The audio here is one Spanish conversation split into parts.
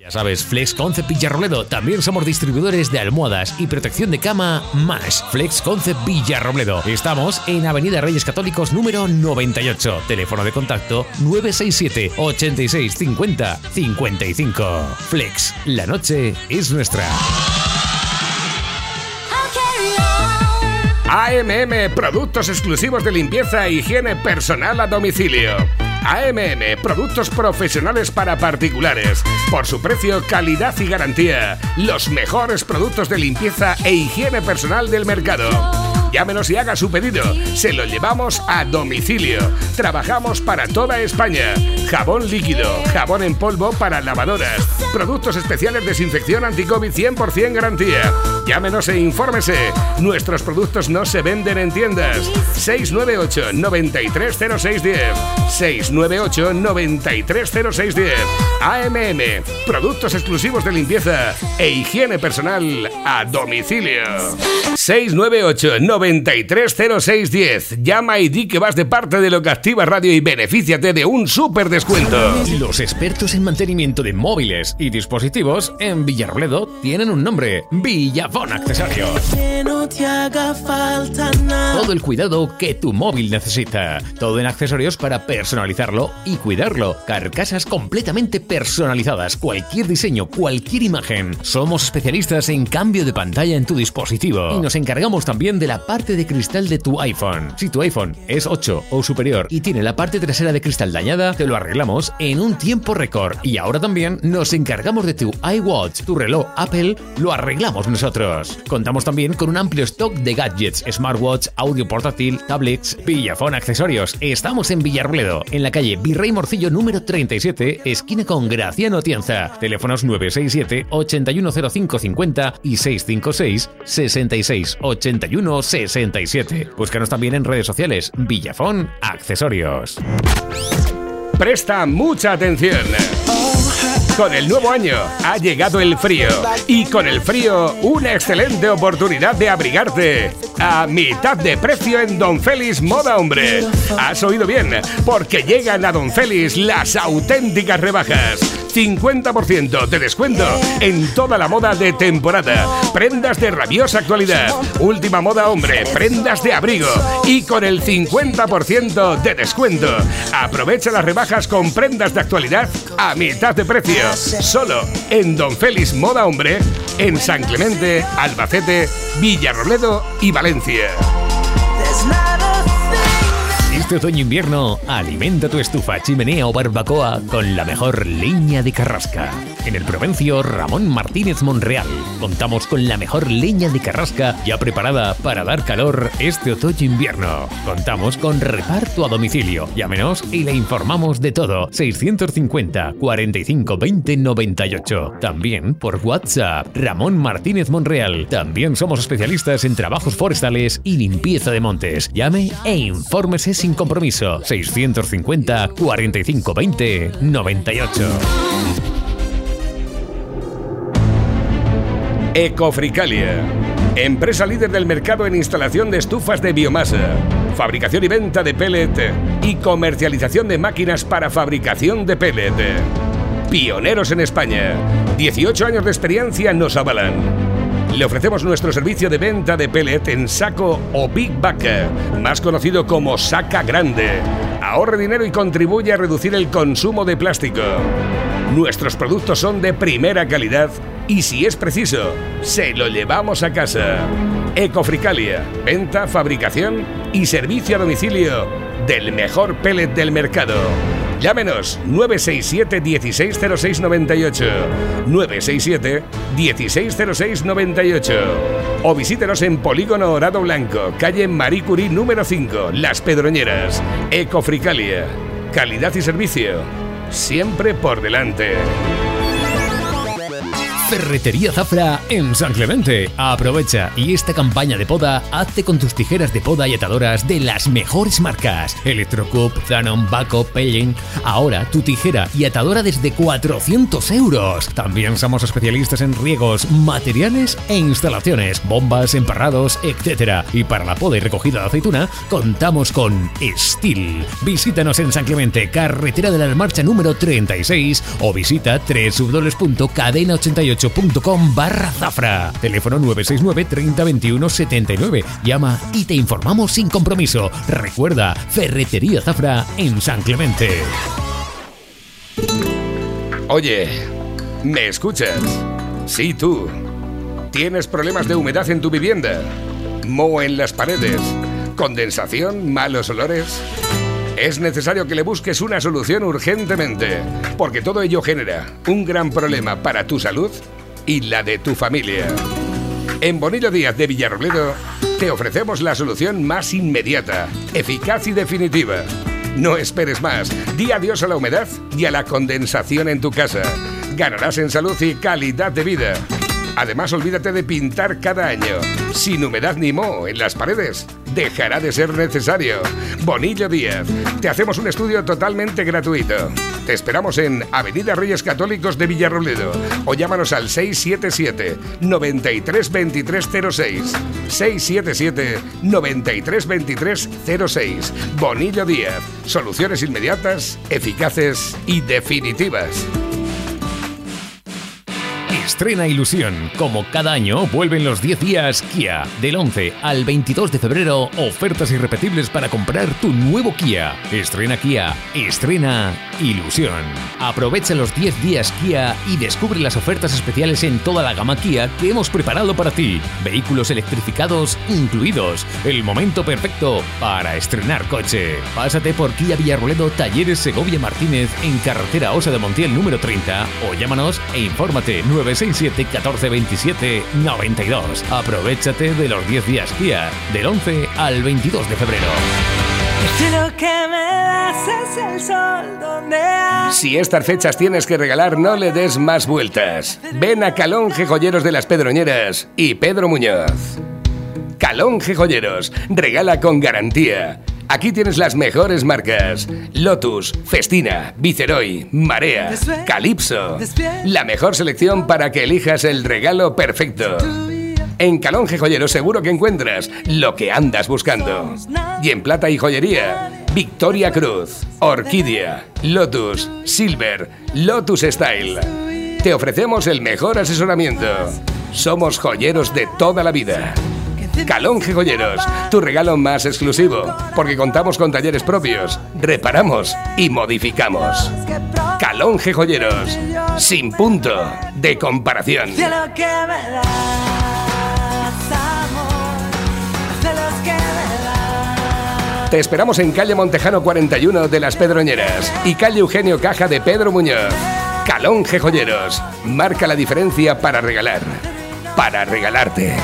Ya sabes, Flex Concept Villarrobledo. También somos distribuidores de almohadas y protección de cama más. Flex Concept Villarrobledo. Estamos en Avenida Reyes Católicos número 98. Teléfono de contacto 967 86 50 55. Flex, la noche es nuestra. AMM, productos exclusivos de limpieza e higiene personal a domicilio. AMM, productos profesionales para particulares. Por su precio, calidad y garantía. Los mejores productos de limpieza e higiene personal del mercado. Llámenos y haga su pedido. Se lo llevamos a domicilio. Trabajamos para toda España. Jabón líquido, jabón en polvo para lavadoras. Productos especiales desinfección anti-COVID 100% garantía. Llámenos e infórmese. Nuestros productos no se venden en tiendas. 698 930610. 698 930610. AMM. Productos exclusivos de limpieza e higiene personal a domicilio. 698 930610. Llama y di que vas de parte de lo que activa radio y benefíciate de un súper descuento. Los expertos en mantenimiento de móviles y dispositivos en Villarrobledo tienen un nombre: Villafón Accesorios. Todo el cuidado que tu móvil necesita. Todo en accesorios para personalizarlo y cuidarlo. Carcasas completamente personalizadas. Cualquier diseño, cualquier imagen. Somos especialistas en cambio de pantalla en tu dispositivo. Y nos encargamos también de la parte de cristal de tu iPhone. Si tu iPhone es 8 o superior y tiene la parte trasera de cristal dañada, te lo arreglamos en un tiempo récord. Y ahora también nos encargamos de tu iWatch, tu reloj Apple, lo arreglamos nosotros. Contamos también con un amplio stock de gadgets, smartwatch, audio portátil, tablets, Villafón accesorios. Estamos en Villarrobledo, en la calle Virrey Morcillo número 37, esquina con Graciano Atienza. Teléfonos 967 810550 y 656 66 81 67. Búscanos también en redes sociales. Villafón Accesorios. Presta mucha atención. Con el nuevo año ha llegado el frío y con el frío una excelente oportunidad de abrigarte a mitad de precio en Don Félix Moda Hombre. Has oído bien, porque llegan a Don Félix las auténticas rebajas. 50% de descuento en toda la moda de temporada. Prendas de rabiosa actualidad. Última moda hombre, prendas de abrigo y con el 50% de descuento. Aprovecha las rebajas con prendas de actualidad a mitad de precio. Solo en Don Félix Moda Hombre, en San Clemente, Albacete, Villarroledo y Valencia. Este otoño-invierno, alimenta tu estufa, chimenea o barbacoa con la mejor leña de carrasca. En el Provencio Ramón Martínez Monreal, contamos con la mejor leña de carrasca ya preparada para dar calor este otoño-invierno. Contamos con reparto a domicilio. Llámenos y le informamos de todo. 650 45 20 98. También por WhatsApp. Ramón Martínez Monreal. También somos especialistas en trabajos forestales y limpieza de montes. Llame e infórmese sin compromiso. 650 45 20 98. Ecofricalia. Empresa líder del mercado en instalación de estufas de biomasa, fabricación y venta de pellet y comercialización de máquinas para fabricación de pellet. Pioneros en España. 18 años de experiencia nos avalan. Le ofrecemos nuestro servicio de venta de pellet en saco o Big Bag, más conocido como saca grande. Ahorre dinero y contribuye a reducir el consumo de plástico. Nuestros productos son de primera calidad y si es preciso, se lo llevamos a casa. Ecofricalia, venta, fabricación y servicio a domicilio del mejor pellet del mercado. Llámenos 967 160698 967 160698 o visítenos en Polígono Orado Blanco, calle Marie Curie número 5, Las Pedroñeras. Ecofricalia, calidad y servicio, siempre por delante. Ferretería Zafra en San Clemente. Aprovecha y esta campaña de poda hazte con tus tijeras de poda y atadoras de las mejores marcas. Electrocup, Zanon, Baco, Pelling. Ahora tu tijera y atadora desde 400 euros. También somos especialistas en riegos, materiales e instalaciones, bombas, emparrados, etc. Y para la poda y recogida de aceituna contamos con Steel. Visítanos en San Clemente, carretera de la Marcha número 36 o visita www.cadena88.com barra zafra. Teléfono 969 30 21 79. Llama y te informamos sin compromiso. Recuerda, Ferretería Zafra en San Clemente. Oye, ¿me escuchas? Sí, tú. ¿Tienes problemas de humedad en tu vivienda? ¿Moho en las paredes? ¿Condensación? ¿Malos olores? Es necesario que le busques una solución urgentemente, porque todo ello genera un gran problema para tu salud y la de tu familia. En Bonillo Díaz de Villarrobledo te ofrecemos la solución más inmediata, eficaz y definitiva. No esperes más. Di adiós a la humedad y a la condensación en tu casa. Ganarás en salud y calidad de vida. Además, olvídate de pintar cada año. Sin humedad ni moho en las paredes, dejará de ser necesario. Bonillo Díaz, te hacemos un estudio totalmente gratuito. Te esperamos en Avenida Reyes Católicos de Villarrobledo o llámanos al 677 93 23 06. 677 93 23 06. Bonillo Díaz, soluciones inmediatas, eficaces y definitivas. Estrena ilusión. Como cada año, vuelven los 10 días Kia. Del 11 al 22 de febrero, ofertas irrepetibles para comprar tu nuevo Kia. Estrena Kia. Estrena ilusión. Aprovecha los 10 días Kia y descubre las ofertas especiales en toda la gama Kia que hemos preparado para ti. Vehículos electrificados incluidos. El momento perfecto para estrenar coche. Pásate por Kia Villarroledo Talleres Segovia Martínez en carretera Osa de Montiel número 30 o llámanos e infórmate 967 14 27 92. Aprovechate de los 10 días Kia del 11 al 22 de febrero. Si estas fechas tienes que regalar, no le des más vueltas. Ven a Calonge Joyeros de las Pedroñeras y Pedro Muñoz. Calonge Joyeros, regala con garantía. Aquí tienes las mejores marcas: Lotus, Festina, Viceroy, Marea, Calypso. La mejor selección para que elijas el regalo perfecto. En Calonge Joyero seguro que encuentras lo que andas buscando. Y en plata y joyería, Victoria Cruz, Orquídea, Lotus, Silver, Lotus Style. Te ofrecemos el mejor asesoramiento. Somos joyeros de toda la vida. Calonge Joyeros, tu regalo más exclusivo, porque contamos con talleres propios, reparamos y modificamos. Calonge Joyeros, sin punto de comparación. Te esperamos en calle Montejano 41 de Las Pedroñeras y calle Eugenio Caja de Pedro Muñoz. Calonge Joyeros, marca la diferencia para regalar, para regalarte.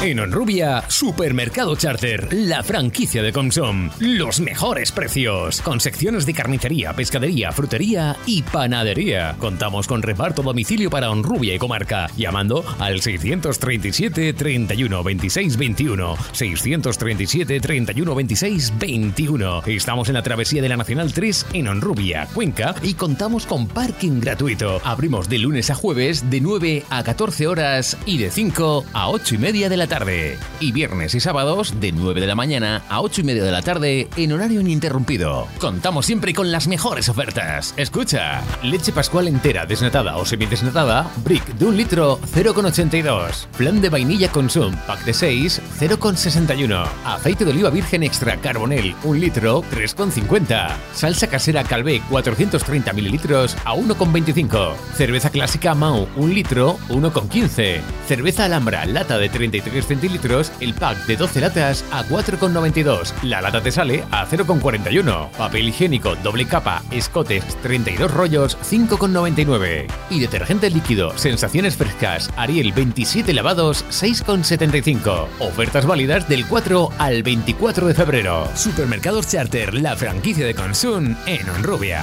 En Onrubia, Supermercado Charter, la franquicia de Consom. Los mejores precios, con secciones de carnicería, pescadería, frutería y panadería. Contamos con reparto domicilio para Onrubia y comarca, llamando al 637 31 26 21. 637 31 26 21. Estamos en la travesía de la Nacional 3 en Onrubia, Cuenca, y contamos con parking gratuito. Abrimos de lunes a jueves de 9 a 14 horas y de 5 a 8 y media de la tarde. Y viernes y sábados de 9 de la mañana a 8 y media de la tarde en horario ininterrumpido. Contamos siempre con las mejores ofertas. Escucha, leche pascual entera, desnatada o semidesnatada, brick de un litro 0,82. Plan de vainilla consum, pack de 6, 0,61. Aceite de oliva virgen extra carbonel, un litro 3,50. Salsa casera calvé 430 mililitros a 1,25. Cerveza clásica Mau, un litro 1,15. Cerveza Alhambra, lata de 33 centilitros, el pack de 12 latas a 4,92. La lata te sale a 0,41. Papel higiénico doble capa, escotes 32 rollos 5,99. Y detergente líquido, sensaciones frescas, Ariel 27 lavados 6,75. Ofertas válidas del 4 al 24 de febrero. Supermercados Charter, la franquicia de Consum en Honrubia.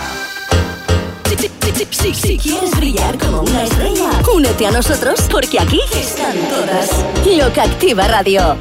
Si, si quieres brillar como una estrella, únete a nosotros porque aquí están todas. Loca Activa Radio.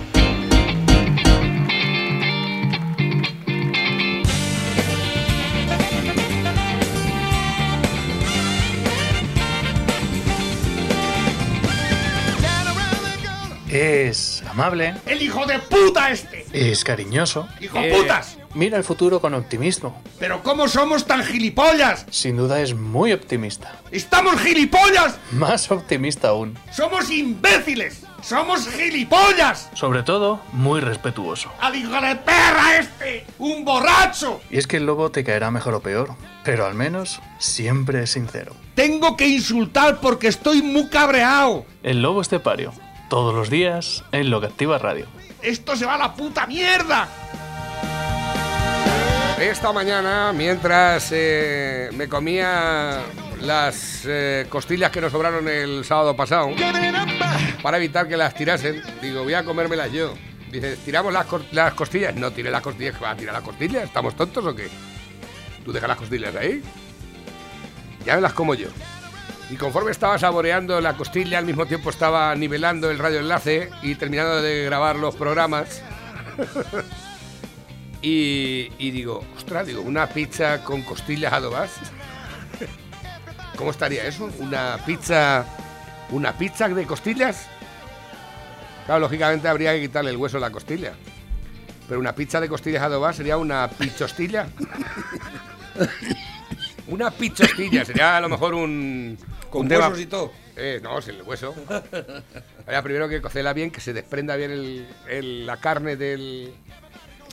Es amable. ¡El hijo de puta este! Es cariñoso. ¡Hijo de putas! Mira el futuro con optimismo. ¿Pero cómo somos tan gilipollas? Sin duda es muy optimista. ¡Estamos gilipollas! Más optimista aún. ¡Somos imbéciles! ¡Somos gilipollas! Sobre todo, muy respetuoso. ¡Al hijo de perra este! ¡Un borracho! Y es que el lobo te caerá mejor o peor, pero al menos siempre es sincero. Tengo que insultar porque estoy muy cabreado. El lobo estepario. Todos los días en Lo que Activa Radio. ¡Esto se va a la puta mierda! Esta mañana, mientras eh, me comía las eh, costillas que nos sobraron el sábado pasado, para evitar que las tirasen, digo, voy a comérmelas yo. Dice, ¿tiramos las, las costillas? No, tire las costillas, va a tirar las costillas. ¿Estamos tontos o qué? ¿Tú dejas las costillas ahí? Ya me las como yo. Y conforme estaba saboreando la costilla, al mismo tiempo estaba nivelando el radioenlace y terminando de grabar los programas. y, y digo, ostras, digo, una pizza con costillas adobas. ¿Cómo estaría eso? ¿Una pizza. ¿Una pizza de costillas? Claro, lógicamente habría que quitarle el hueso a la costilla. Pero una pizza de costillas adobas sería una pichostilla. una pichostilla, sería a lo mejor un. Con un huesos y todo. Eh, no, sin el hueso. Habría primero que cocerla bien, que se desprenda bien el- el- la carne del,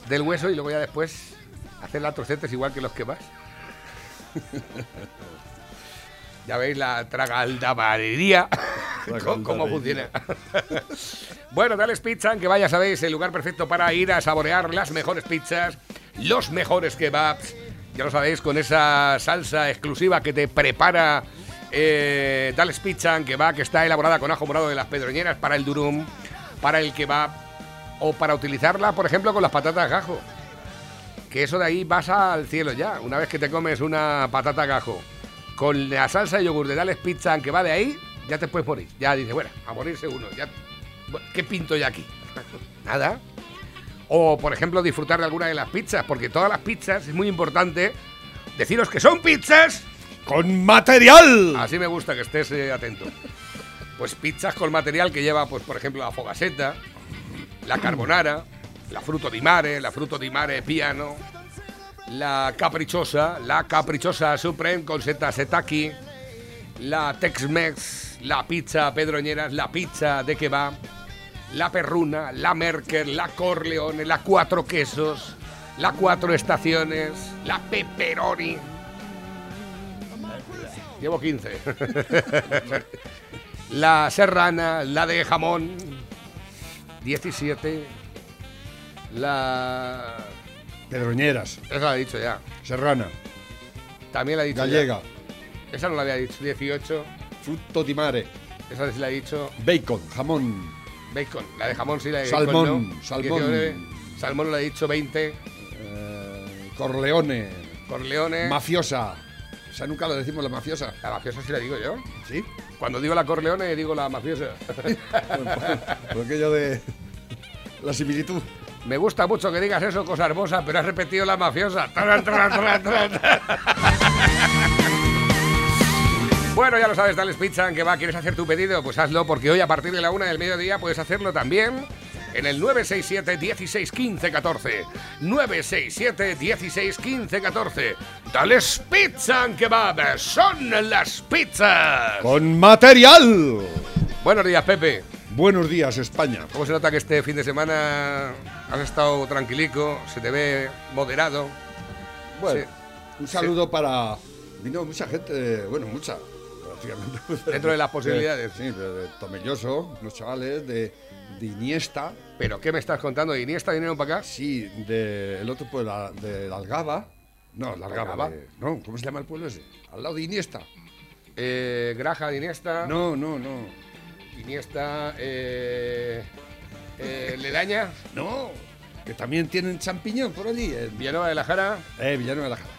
del hueso y luego ya después hacer las trocetes igual que los que más. ya veis la tragaldabarería. cómo, cómo funciona. bueno, Tales Pizza, aunque vaya, sabéis, el lugar perfecto para ir a saborear las mejores pizzas, los mejores kebabs. Ya lo sabéis, con esa salsa exclusiva que te prepara eh, Tales Pizza, que va, que está elaborada con ajo morado de las pedroñeras para el durum, para el kebab, o para utilizarla, por ejemplo, con las patatas gajo. Que eso de ahí vas al cielo ya. Una vez que te comes una patata gajo con la salsa de yogur de Tales Pizza, que va de ahí, ya te puedes morir. Ya dices, bueno, a morirse uno. Ya, ¿Qué pinto yo aquí? Nada. O, por ejemplo, disfrutar de alguna de las pizzas, porque todas las pizzas es muy importante deciros que son pizzas ¡Con material! Así me gusta que estés eh, atento. Pues pizzas con material que lleva, pues por ejemplo, la fogaseta, la carbonara, la fruto di mare, la fruto di mare piano, la caprichosa, la caprichosa supreme con seta setaki, la Tex-Mex, la pizza pedroñeras, la pizza de kebab, la perruna, la Merkel, la Corleone, la cuatro quesos, la cuatro estaciones, la pepperoni. Llevo 15. la serrana, la de jamón, 17. La... Pedroñeras, Esa la he dicho ya. serrana, También la he dicho ya. gallega, Esa no la había dicho. 18. frutto di mare, Esa sí la he dicho. bacon, jamón, Bacon. La de jamón sí la he dicho. Salmón, salmón. Salmón la he dicho 20. eh, corleone, Corleone. mafiosa. O sea, nunca lo decimos la mafiosa. la mafiosa sí la digo yo. ¿Sí? Cuando digo la Corleone, digo la mafiosa. Por aquello de la similitud. Me gusta mucho que digas eso, cosa hermosa, pero has repetido la mafiosa. Tran, tran, tran, tran. Bueno, ya lo sabes, Tales Pizza, que va, ¿quieres hacer tu pedido? Pues hazlo, porque hoy a partir de la una del mediodía puedes hacerlo también en el 967 16 15 14. 967 16 15 14. Tales Pizza que va, son las pizzas. ¡Con material! Buenos días, Pepe. Buenos días, España. ¿Cómo se nota que este fin de semana has estado tranquilico? Se te ve moderado. Bueno, Sí. un saludo para. Vino mucha gente, bueno, mucha, prácticamente. Dentro de las posibilidades. Sí, de, de Tomelloso, unos chavales de, de Iniesta. ¿Pero qué me estás contando? ¿Iniesta vinieron para acá? Sí, de, el otro pueblo, de la Algaba. No, la Algaba. De- no, ¿cómo se llama el pueblo ese? Al lado de Iniesta. Eh, Graja de Iniesta. No, no, no. Iniesta. Eh, eh, Ledaña. No, que también tienen champiñón por allí. En, Villanueva de la Jara. eh, Villanueva de la Jara.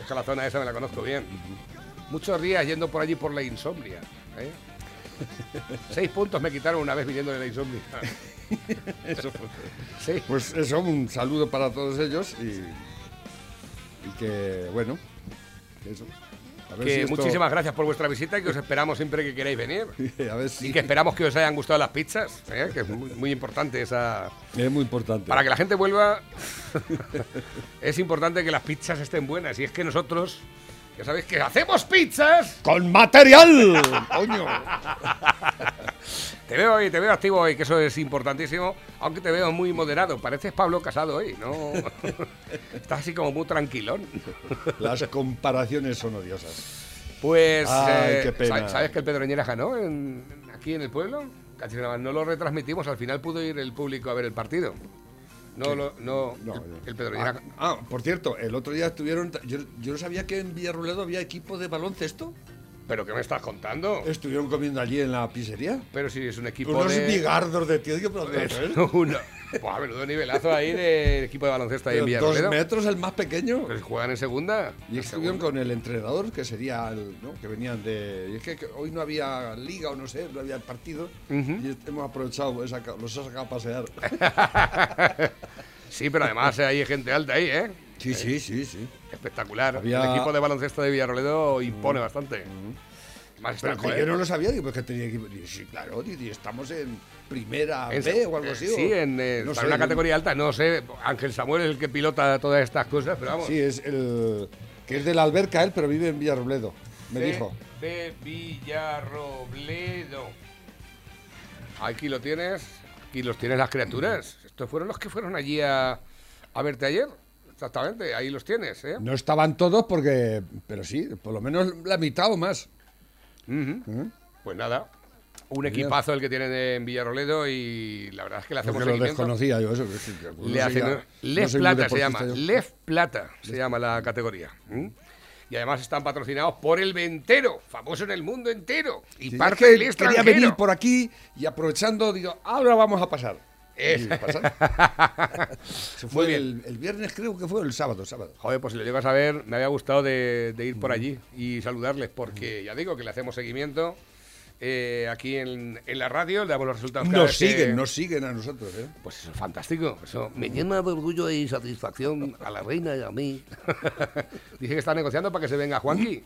Es que la zona esa me la conozco bien. muchos días yendo por allí por la insomnia. ¿eh? Seis puntos me quitaron una vez viniendo de la insomnia. Eso fue. Sí. Pues eso, un saludo para todos ellos y, y que, bueno, eso. A ver Que si esto- muchísimas gracias por vuestra visita y que os esperamos siempre que queráis venir. A ver si Y que esperamos que os hayan gustado las pizzas, ¿eh? que es muy, muy importante esa... es muy importante. Para que la gente vuelva, es importante que las pizzas estén buenas. Y es que nosotros, ya sabéis que hacemos pizzas. ¡Con material! ¡Coño! Te veo hoy, te veo activo hoy, que eso es importantísimo. Aunque te veo muy moderado. Pareces Pablo Casado hoy, ¿no? Estás así como muy tranquilón. Las comparaciones son odiosas. Pues, Ay, eh, qué pena. ¿sabes, que el Pedroñera ganó en- aquí en el pueblo? Casi nada más, No lo retransmitimos, al final pudo ir el público a ver el partido. No, lo, no, No, el, Pedroñera... Ah, ah, por cierto, el otro día estuvieron. Yo, yo no sabía que en Villarroledo había equipo de baloncesto. ¿Pero qué me estás contando? Estuvieron comiendo allí en la pizzería. Pero si es un equipo Unos de... bigardos de tío. Pero ¿dónde Es es? uno- Buah, menudo nivelazo ahí del equipo de baloncesto ahí en Pero Dos metros, el más pequeño. Pues juegan en segunda. Y estuvieron con el entrenador, que sería el, ¿no? que venían de. Y es que, que hoy no había liga o no sé, no había partido. Y hemos aprovechado, los he sacado a pasear. Sí, pero además hay gente alta ahí, ¿eh? Sí, sí, sí, sí. Espectacular. Había- El equipo de baloncesto de Villarroledo impone bastante. Más Pero que yo no lo sabía, digo, pues que tenía. Digo, sí, claro, estamos en primera En- B o algo así. eh, o- Sí, en, eh, no para sé, una categoría alta, no sé. Ángel Samuel es el que pilota todas estas cosas, pero vamos. Sí, es el. que es de la alberca él, pero vive en Villarrobledo. Me de, dijo. De Villarrobledo. Aquí lo tienes. Aquí los tienes las criaturas. Estos fueron los que fueron allí a, a verte ayer. Exactamente, ahí los tienes, ¿eh? No estaban todos porque. Pero sí, por lo menos la mitad o más. Ujú. Pues nada, un equipazo el que tienen en Villarroledo y la verdad es que le hacemos Porque lo desconocía yo, eso. no Le hacen- no Lef muy Plata se llama. yo. Lef Plata se llama la categoría. Y además están patrocinados por el Ventero, famoso en el mundo entero. Y Sí, parte es que del quería venir por aquí y aprovechando, digo, ahora vamos a pasar. Se Muy fue bien. el, el viernes, creo que fue el sábado, sábado. Joder, pues si lo llegas a ver, me había gustado de, de ir por allí y saludarles, porque ya digo que le hacemos seguimiento eh, aquí en, en la radio, le damos los resultados Nos que- siguen, nos siguen a nosotros, ¿eh? Pues eso es fantástico. Eso me llena de orgullo y satisfacción a la reina y a mí. Dice que está negociando para que se venga Juanqui.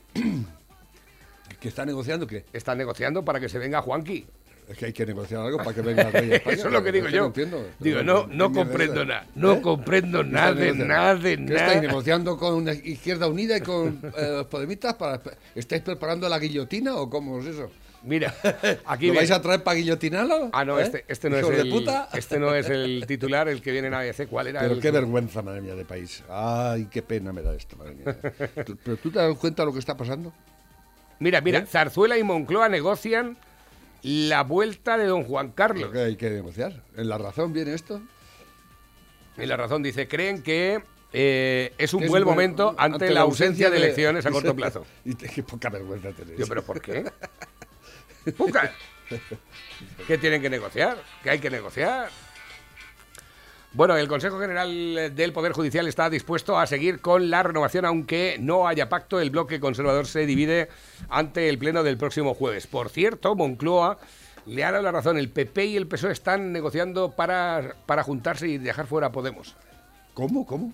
Que está negociando que Está negociando para que se venga Juanqui. Es que hay que negociar algo para que venga el rey España. Eso es lo que digo yo. no entiendo. Digo, no, ¿Qué no mierda comprendo nada. No ¿Eh? comprendo ¿Qué nada de nada de ¿Qué estáis nada. negociando con Izquierda Unida y con eh, los Podemitas? Para, ¿Estáis preparando la guillotina o cómo es eso? Mira, aquí ¿Lo vais a traer para guillotinarlo? Ah, no, ¿Eh? este, este no es el puta. este no es el titular, el que viene en ABC. ¿Cuál era? Pero el- qué vergüenza, madre mía, de país. Ay, qué pena me da esto, madre mía. ¿Pero tú te das cuenta de lo que está pasando? Mira, ¿Eh? mira, Zarzuela y Moncloa negocian la vuelta de don Juan ¿Lo Carlos. que hay que negociar? ¿En la razón viene esto? Y la razón dice, creen que eh, es un es buen un momento ante, la ausencia de elecciones a corto plazo. y te- qué poca vergüenza tenés. Yo, ¿pero por qué? ¿Qué tienen que negociar? ¿Qué hay que negociar? Bueno, el Consejo General del Poder Judicial está dispuesto a seguir con la renovación, aunque no haya pacto. El bloque conservador se divide ante el pleno del próximo jueves. Por cierto, Moncloa le ha dado la razón. El PP y el PSOE están negociando para, para juntarse y dejar fuera a Podemos. ¿Cómo? ¿Cómo?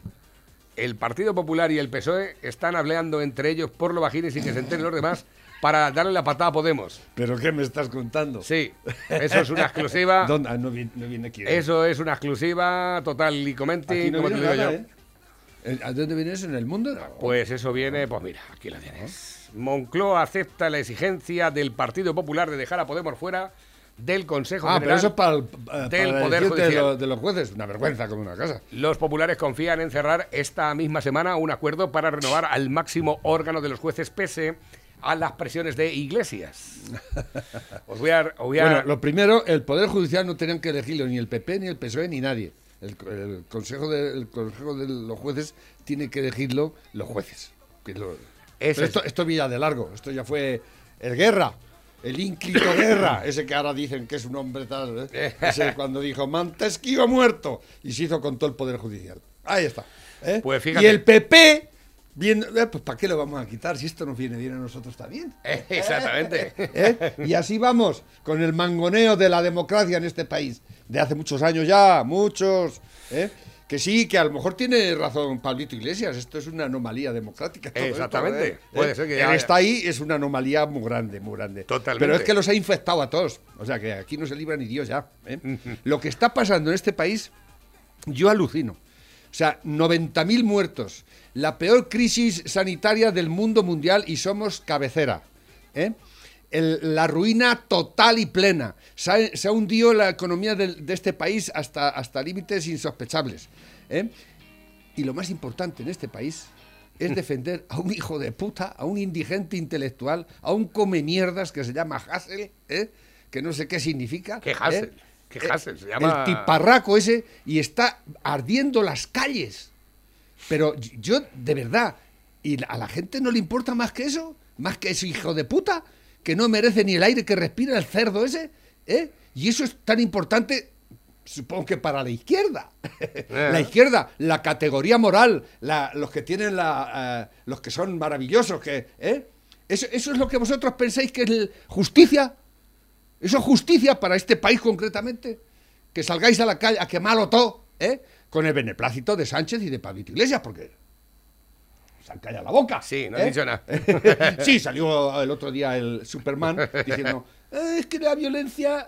El Partido Popular y el PSOE están hablando entre ellos por lo bajines y que se enteren los demás para darle la patada a Podemos. ¿Pero qué me estás contando? Sí, eso es una exclusiva. ¿Dónde? Ah, no, viene, no viene aquí. ¿eh? Eso es una exclusiva total y comenti, Aquí no como te digo nada, yo. ¿eh? ¿En- ¿A dónde viene eso? ¿En el mundo? Pues eso viene, pues mira, aquí lo tienes. Moncloa acepta la exigencia del Partido Popular de dejar a Podemos fuera del Consejo Ah, pero eso es para el, eh, para del la Poder de, Judicial. lo- de los jueces. Una vergüenza como una casa. Los populares confían en cerrar esta misma semana un acuerdo para renovar al máximo órgano de los jueces pese a las presiones de Iglesias. Os voy a... os voy a- Bueno, lo primero, el Poder Judicial no tenían que elegirlo ni el PP, ni el PSOE, ni nadie. El, el consejo, de, el consejo de los jueces tiene que elegirlo los jueces. Lo- Eso esto, es- esto viene de largo. Esto ya fue el Guerra. El ínclito Guerra, ese que ahora dicen que es un hombre tal, ¿eh? Ese cuando dijo Montesquieu ha muerto y se hizo con todo el Poder Judicial. Ahí está. ¿eh? Pues fíjate. Y el PP viendo, eh, pues ¿para qué lo vamos a quitar si esto nos viene bien a nosotros también? Exactamente. ¿Eh? Y así vamos, con el mangoneo de la democracia en este país, de hace muchos años ya, muchos. ¿eh? Que sí, que a lo mejor tiene razón Pablito Iglesias, esto es una anomalía democrática. esto, Exactamente. ¿eh? Puede ¿Eh? ser que Él ya- está ahí, es una anomalía muy grande, muy grande. Totalmente. Pero es que los ha infectado a todos. O sea que aquí no se libra ni Dios ya. ¿eh? Lo que está pasando en este país, yo alucino. O sea, 90.000 muertos, la peor crisis sanitaria del mundo mundial y somos cabecera. ¿eh? El- la ruina total y plena. Se ha, se ha hundido la economía de, este país hasta, hasta límites insospechables. ¿eh? Y lo más importante en este país es defender a un hijo de puta, a un indigente intelectual, a un come mierdas que se llama Hassel, ¿eh? que no sé qué significa. ¿Qué. Hassel? ¿Qué Hassel? Se llama- El tiparraco ese y está ardiendo las calles. Pero yo, de verdad, ¿y a la gente no le importa más que eso? ¿Más que ese hijo de puta? Que no merece ni el aire que respira el cerdo ese. ¿eh? Y eso es tan importante, supongo que para la izquierda. la izquierda, la categoría moral, la- los que tienen la. eh, los que son maravillosos, que. ¿eh? Eso, eso es lo que vosotros pensáis que es el- justicia. ¿Eso es justicia para este país concretamente? Que salgáis a la calle a quemarlo todo, ¿eh? Con el beneplácito de Sánchez y de Pablito Iglesias, porque se han callado la boca. Sí, no ¿eh? he dicho nada. sí, salió el otro día el Superman diciendo, "Eh, es que la violencia...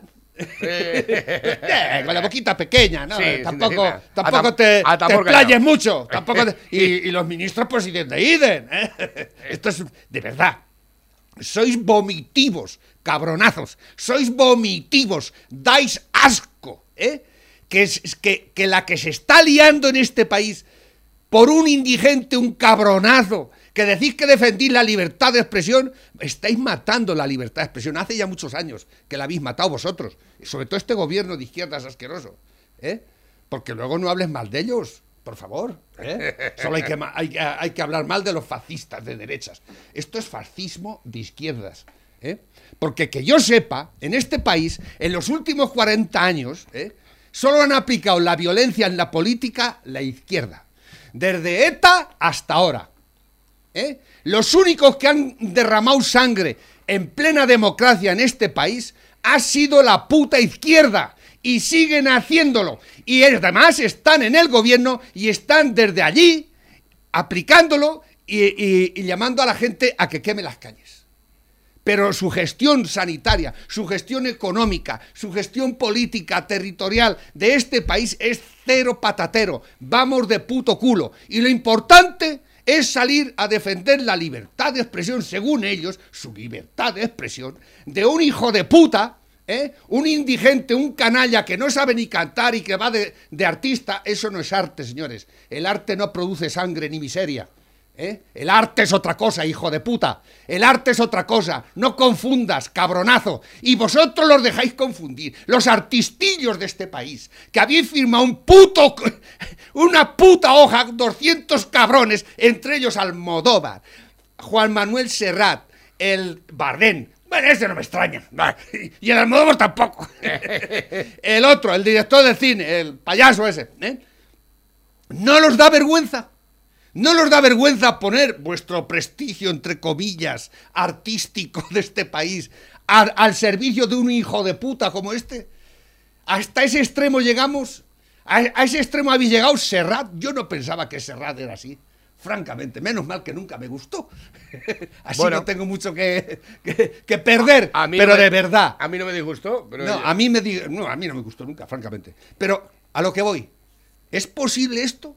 Eh, con la boquita pequeña, ¿no? Sí, Eh, tampoco tampoco te, a te callado. mucho. Tampoco te- y, y los ministros pues dicen de Iden. ¿eh? Esto es de verdad. Sois vomitivos, cabronazos. Sois vomitivos. Dais asco. ¿eh? Que, es, que, que la que se está liando en este país por un indigente, un cabronazo, que decís que defendís la libertad de expresión, estáis matando la libertad de expresión. Hace ya muchos años que la habéis matado vosotros. Sobre todo este gobierno de izquierdas asqueroso. ¿eh? Porque luego no hables mal de ellos, por favor. ¿eh? Solo hay que, hay, hay que hablar mal de los fascistas de derechas. Esto es fascismo de izquierdas. ¿eh? Porque que yo sepa, en este país, en los últimos 40 años, ¿eh? Solo han aplicado la violencia en la política la izquierda. Desde ETA hasta ahora. ¿eh? Los únicos que han derramado sangre en plena democracia en este país ha sido la puta izquierda. Y siguen haciéndolo. Y además están en el gobierno y están desde allí aplicándolo y, y- y llamando a la gente a que queme las calles. Pero su gestión sanitaria, su gestión económica, su gestión política, territorial de este país es cero patatero. Vamos de puto culo. Y lo importante es salir a defender la libertad de expresión, según ellos, su libertad de expresión, de un hijo de puta, ¿eh? un indigente, un canalla que no sabe ni cantar y que va de, de artista. Eso no es arte, señores. El arte no produce sangre ni miseria. ¿Eh? El arte es otra cosa, hijo de puta. El arte es otra cosa. No confundas, cabronazo. Y vosotros los dejáis confundir. Los artistillos de este país, que habéis firmado un puto, una puta hoja, 200 cabrones, entre ellos Almodóvar, Juan Manuel Serrat, el Bardén. Bueno, ese no me extraña. Y el Almodóvar tampoco. El otro, el director de cine, el payaso ese. ¿eh? ¿No los da vergüenza? ¿No los da vergüenza poner vuestro prestigio, entre comillas, artístico de este país al, al servicio de un hijo de puta como este? ¿Hasta ese extremo llegamos? ¿A, a ese extremo habéis llegado Serrat? Yo no pensaba que Serrat era así. Francamente, menos mal que nunca me gustó. Así Bueno. no tengo mucho que, que- que perder. A mí pero no me- de verdad. A mí no me disgustó, pero. No, a mí me di- no, a mí no me gustó nunca, francamente. Pero a lo que voy, ¿es posible esto?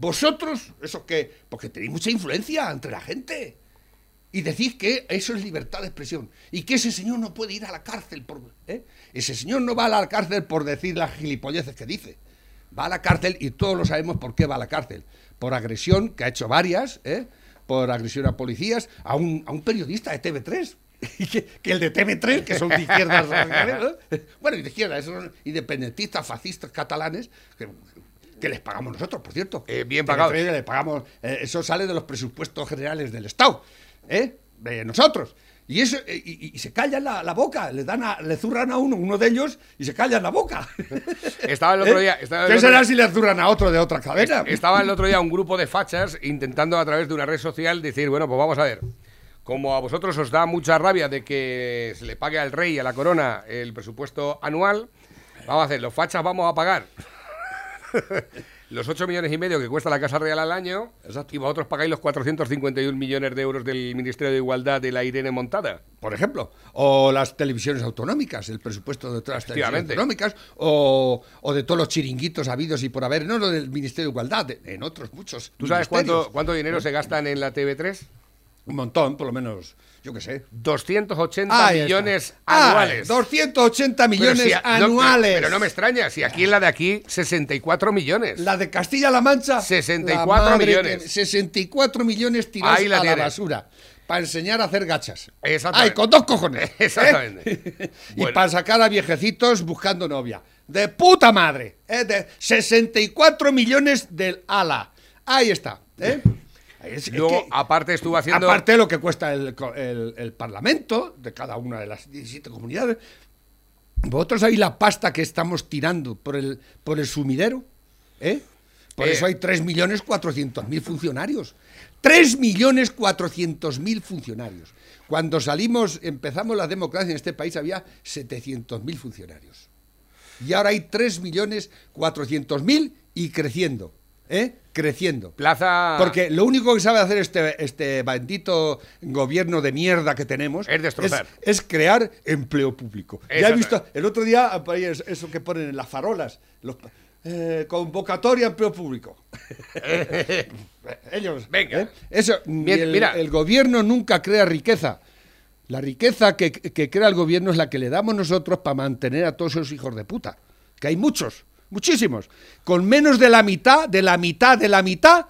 Vosotros, eso que, porque tenéis mucha influencia entre la gente. Y decís que eso es libertad de expresión. Y que ese señor no puede ir a la cárcel por. ¿eh? Ese señor no va a la cárcel por decir las gilipolleces que dice. Va a la cárcel y todos lo sabemos por qué va a la cárcel. Por agresión, que ha hecho varias, ¿eh? por agresión a policías, a un, a un periodista de TV3. Y que, que el de TV3, que son de izquierdas, ¿no? bueno, y de izquierdas, esos son independentistas, fascistas catalanes, que les pagamos nosotros, por cierto. Eh, bien TV3 pagados. le pagamos, eh, eso sale de los presupuestos generales del Estado. ¿eh? de nosotros. Y, eso, eh, y, y se callan la, la boca, le, dan a- le zurran a uno, uno de ellos, y se callan la boca. Estaba el otro ¿Eh? día. Estaba el ¿Qué otro será día- si le zurran a otro de otra cadena? Estaba el otro día un grupo de fachas intentando a través de una red social decir, bueno, pues vamos a ver. Como a vosotros os da mucha rabia de que se le pague al rey y a la corona el presupuesto anual, vamos a hacer, los fachas vamos a pagar los 8 millones y medio que cuesta la Casa Real al año y vosotros pagáis los 451 millones de euros del Ministerio de Igualdad de la Irene Montada. por ejemplo, o las televisiones autonómicas, el presupuesto de todas las televisiones autonómicas, o, o de todos los chiringuitos habidos y por haber, no lo del Ministerio de Igualdad, en otros muchos. ¿Tú sabes cuánto, cuánto dinero se gastan en la TV3? Un montón, por lo menos, yo qué sé. 280 Ahí está. millones Ay, anuales. 280 millones Pero si a- no, anuales. pero no me extraña, si aquí en la de aquí, 64 millones. La de Castilla-La Mancha. 64 la millones. que- 64 millones tirados la a la basura. Para enseñar a hacer gachas. Exactamente. Ay, con dos cojones. ¿eh? Exactamente. y para sacar a viejecitos buscando novia. De puta madre. ¿eh? De 64 millones del ala. Ahí está. ¿eh? Es- es Luego, que- aparte, estuvo haciendo. Aparte lo que cuesta el- el Parlamento de cada una de las 17 comunidades. ¿Vosotros sabéis la pasta que estamos tirando por el, por el sumidero? ¿Eh? Por Eh. eso hay 3.400.000 funcionarios. 3.400.000 funcionarios. Cuando salimos, empezamos la democracia en este país, había 700.000 funcionarios. Y ahora hay 3.400.000 y creciendo. ¿Eh? Creciendo. Plaza. Porque lo único que sabe hacer este, este bendito gobierno de mierda que tenemos Es destrozar. es, es crear empleo público. Ya he visto, el otro día eso que ponen en las farolas, los, eh, convocatoria empleo público. Ellos. Venga. ¿eh? Eso, Bien, y el, mira. el gobierno nunca crea riqueza. La riqueza que, que crea el gobierno es la que le damos nosotros para mantener a todos esos hijos de puta. Que hay muchos, muchísimos. Con menos de la mitad, de la mitad, de la mitad,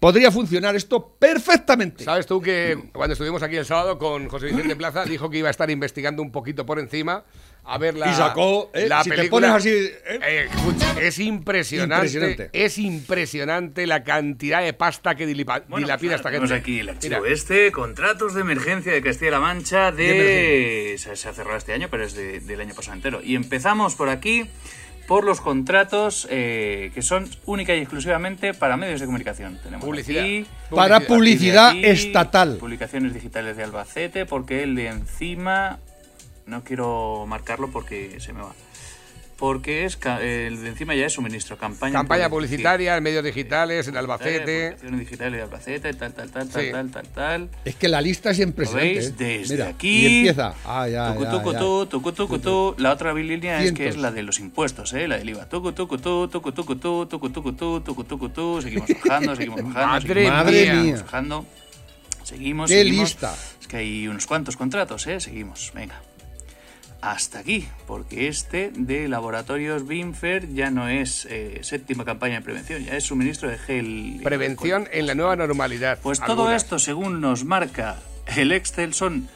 podría funcionar esto perfectamente. ¿Sabes tú que cuando estuvimos aquí el sábado con José Vicente Plaza dijo que iba a estar investigando un poquito por encima a ver la Y sacó, ¿eh? la Si te película. pones así, ¿eh? Eh, escucha, es impresionante, Impresionante. es impresionante la cantidad de pasta que dilipa- Bueno, dilapida pues esta nada, tenemos gente. aquí el archivo Mira, este, contratos de emergencia de Castilla-La Mancha de... Se, se ha cerrado este año, pero es de- del año pasado entero. Y empezamos por aquí, por los contratos eh, que son única y exclusivamente para medios de comunicación. Tenemos Publicidad. aquí- Para Publicidad. aquí, estatal. Publicaciones digitales de Albacete, porque el de encima... No quiero marcarlo porque se me va. Porque es ca- el de encima ya es suministro, campaña. campaña publicitaria. en medios digitales, en Albacete. Digitales de Albacete, tal, tal, tal, tal, tal, tal, tal. Es que la lista es ¿Lo impresionante. veis? ¿eh? Desde Mira, aquí. Y empieza. Ah, ya, tucu, ya, tucu, ya. tu, tucu, tucu, tu. La otra línea es que es la de los impuestos, ¿eh? La del IVA. Tucu, tucu, tu, tucu, tucu, tu, tucu, tucu, tu, tucu, tucu, tu. Seguimos bajando, seguimos bajando. Madre seguimos Madre bajando, mía. seguimos bajando. Seguimos, Qué seguimos. lista. Es que hay unos cuantos contratos, ¿eh? Seguimos, venga. Hasta aquí, porque este de Laboratorios Binfer ya no es eh, séptima campaña de prevención, ya es suministro de gel. Prevención en la nueva normalidad. Pues todo esto, según nos marca el Excel, son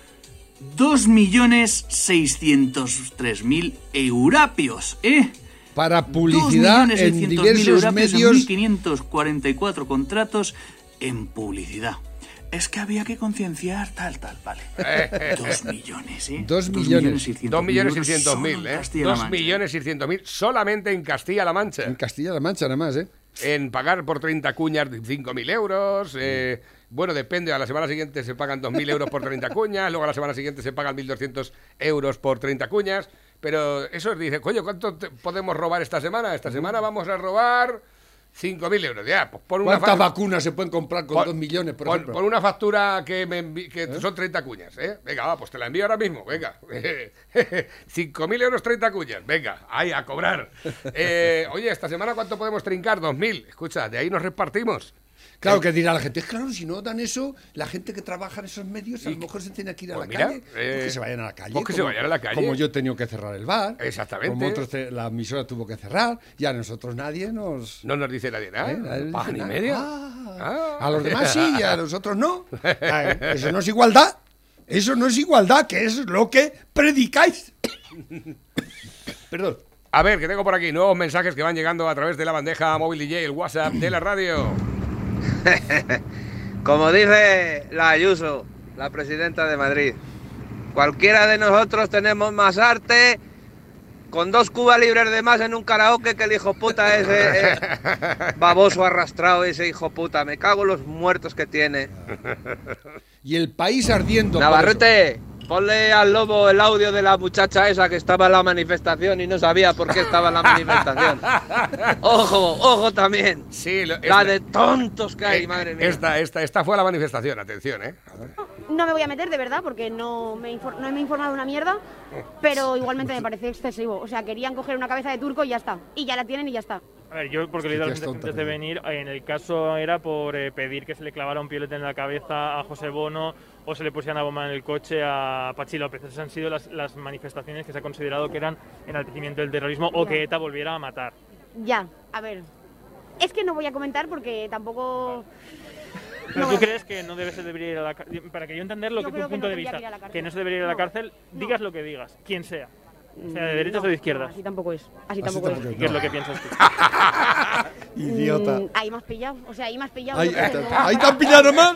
2.603.000 eurapios, ¿eh? Para publicidad en 2.600.000 diversos medios. 1.544 contratos en publicidad. Es que había que concienciar tal, tal, vale. Dos millones, ¿eh? Dos millones. y cientos Dos millones y euros cientos solo mil, ¿eh? Dos millones y cientos mil solamente en Castilla-La Mancha. En Castilla-La Mancha, nada más, ¿eh? en pagar por 30 cuñas 5.000 euros. eh, bueno, depende, a la semana siguiente se pagan 2.000 euros por 30 cuñas, luego a la semana siguiente se pagan 1.200 euros por 30 cuñas. Pero eso dice, coño, ¿cuánto podemos robar esta semana? Esta semana vamos a robar 5.000 euros. Ya, pues pon una ¿Cuántas vacunas se pueden comprar con pon- dos millones, por pon- ejemplo? pon una factura que, me envi- que son 30 cuñas, ¿eh? Venga, va, pues te la envío ahora mismo, venga. 5.000 euros 30 cuñas, venga, ahí, a cobrar. Eh, oye, esta semana ¿cuánto podemos trincar? 2.000. Escucha, de ahí nos repartimos. Claro que dirá la gente, claro, si no dan eso, la gente que trabaja en esos medios a lo mejor se tiene que ir a Pues la mira, calle. eh, pues que se vayan a la calle. pues que se vayan a la calle. Como yo he tenido que cerrar el bar. Exactamente. Como otros, la emisora tuvo que cerrar. Y a nosotros nadie nos... No nos dice nadie nada. ¿eh? Nadie ni nada. media. Ah, Ah. A los demás sí y a nosotros no. Eso no es igualdad. Eso no es igualdad, que es lo que predicáis. Perdón. A ver, que tengo por aquí nuevos mensajes que van llegando a través de la bandeja móvil DJ, el WhatsApp de la radio. Como dice la Ayuso, la presidenta de Madrid. Cualquiera de nosotros tenemos más arte con dos cubas libres de más en un karaoke que el hijo puta ese eh, baboso arrastrado, ese hijo puta. Me cago en los muertos que tiene. Y el país ardiendo. por Navarrete, ponle al lobo el audio de la muchacha esa que estaba en la manifestación y no sabía por qué estaba en la manifestación. Ojo, ojo también. Sí, lo- La de tontos que hay, eh, madre mía. Esta, esta, esta fue la manifestación, atención, ¿eh? No me voy a meter de verdad porque no me, no me he informado una mierda, pero igualmente me parece excesivo. O sea, querían coger una cabeza de turco y ya está. Y ya la tienen y ya está. A ver, yo porque le he Sí, dado que es tonta antes de venir, en el caso era por eh, pedir que se le clavara un piolete en la cabeza a José Bono o se le pusiera una bomba en el coche a Pachi López. Esas han sido las, las manifestaciones que se ha considerado que eran enaltecimiento del terrorismo o que ETA volviera a matar. Ya, a ver. Es que no voy a comentar porque tampoco... Pero No tú a- crees que no debe, se debería ir a la cárcel, para que yo entender lo Yo que tu punto no de vista, que a no se debería ir a la cárcel, no. digas lo que digas, quien sea, sea de derechas no, o de izquierdas. no, así tampoco es. Así Así tampoco tampoco es. es. ¿Qué es lo que piensas tú? Idiota. Mm, ahí me has pillado. O sea, ahí has pillado. Ahí, no- te han pillado más.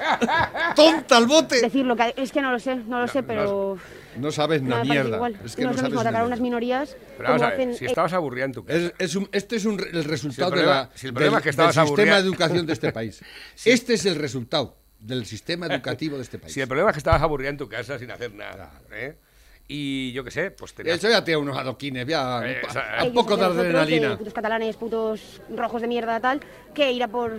Tonta al bote. Decirlo, que es que no lo sé, no lo sé, pero... No sabes parece mierda. igual. Es que no no es lo sabes mismo atacar a unas minorías Pero vamos a ver, hacen... si estabas aburrida en tu casa. Es, es un- este es un, el resultado problema- de la, si el problema del, es que estabas del sistema de educación de este país. Este es el resultado del sistema educativo de este país. Si el problema es que estabas aburrida en tu casa sin hacer nada, ¿eh? Y yo qué sé, pues tenías... Eso ya tiene unos adoquines, ya Eh, un, poco de adrenalina. eh, putos catalanes, putos rojos de mierda, tal, que ir a por...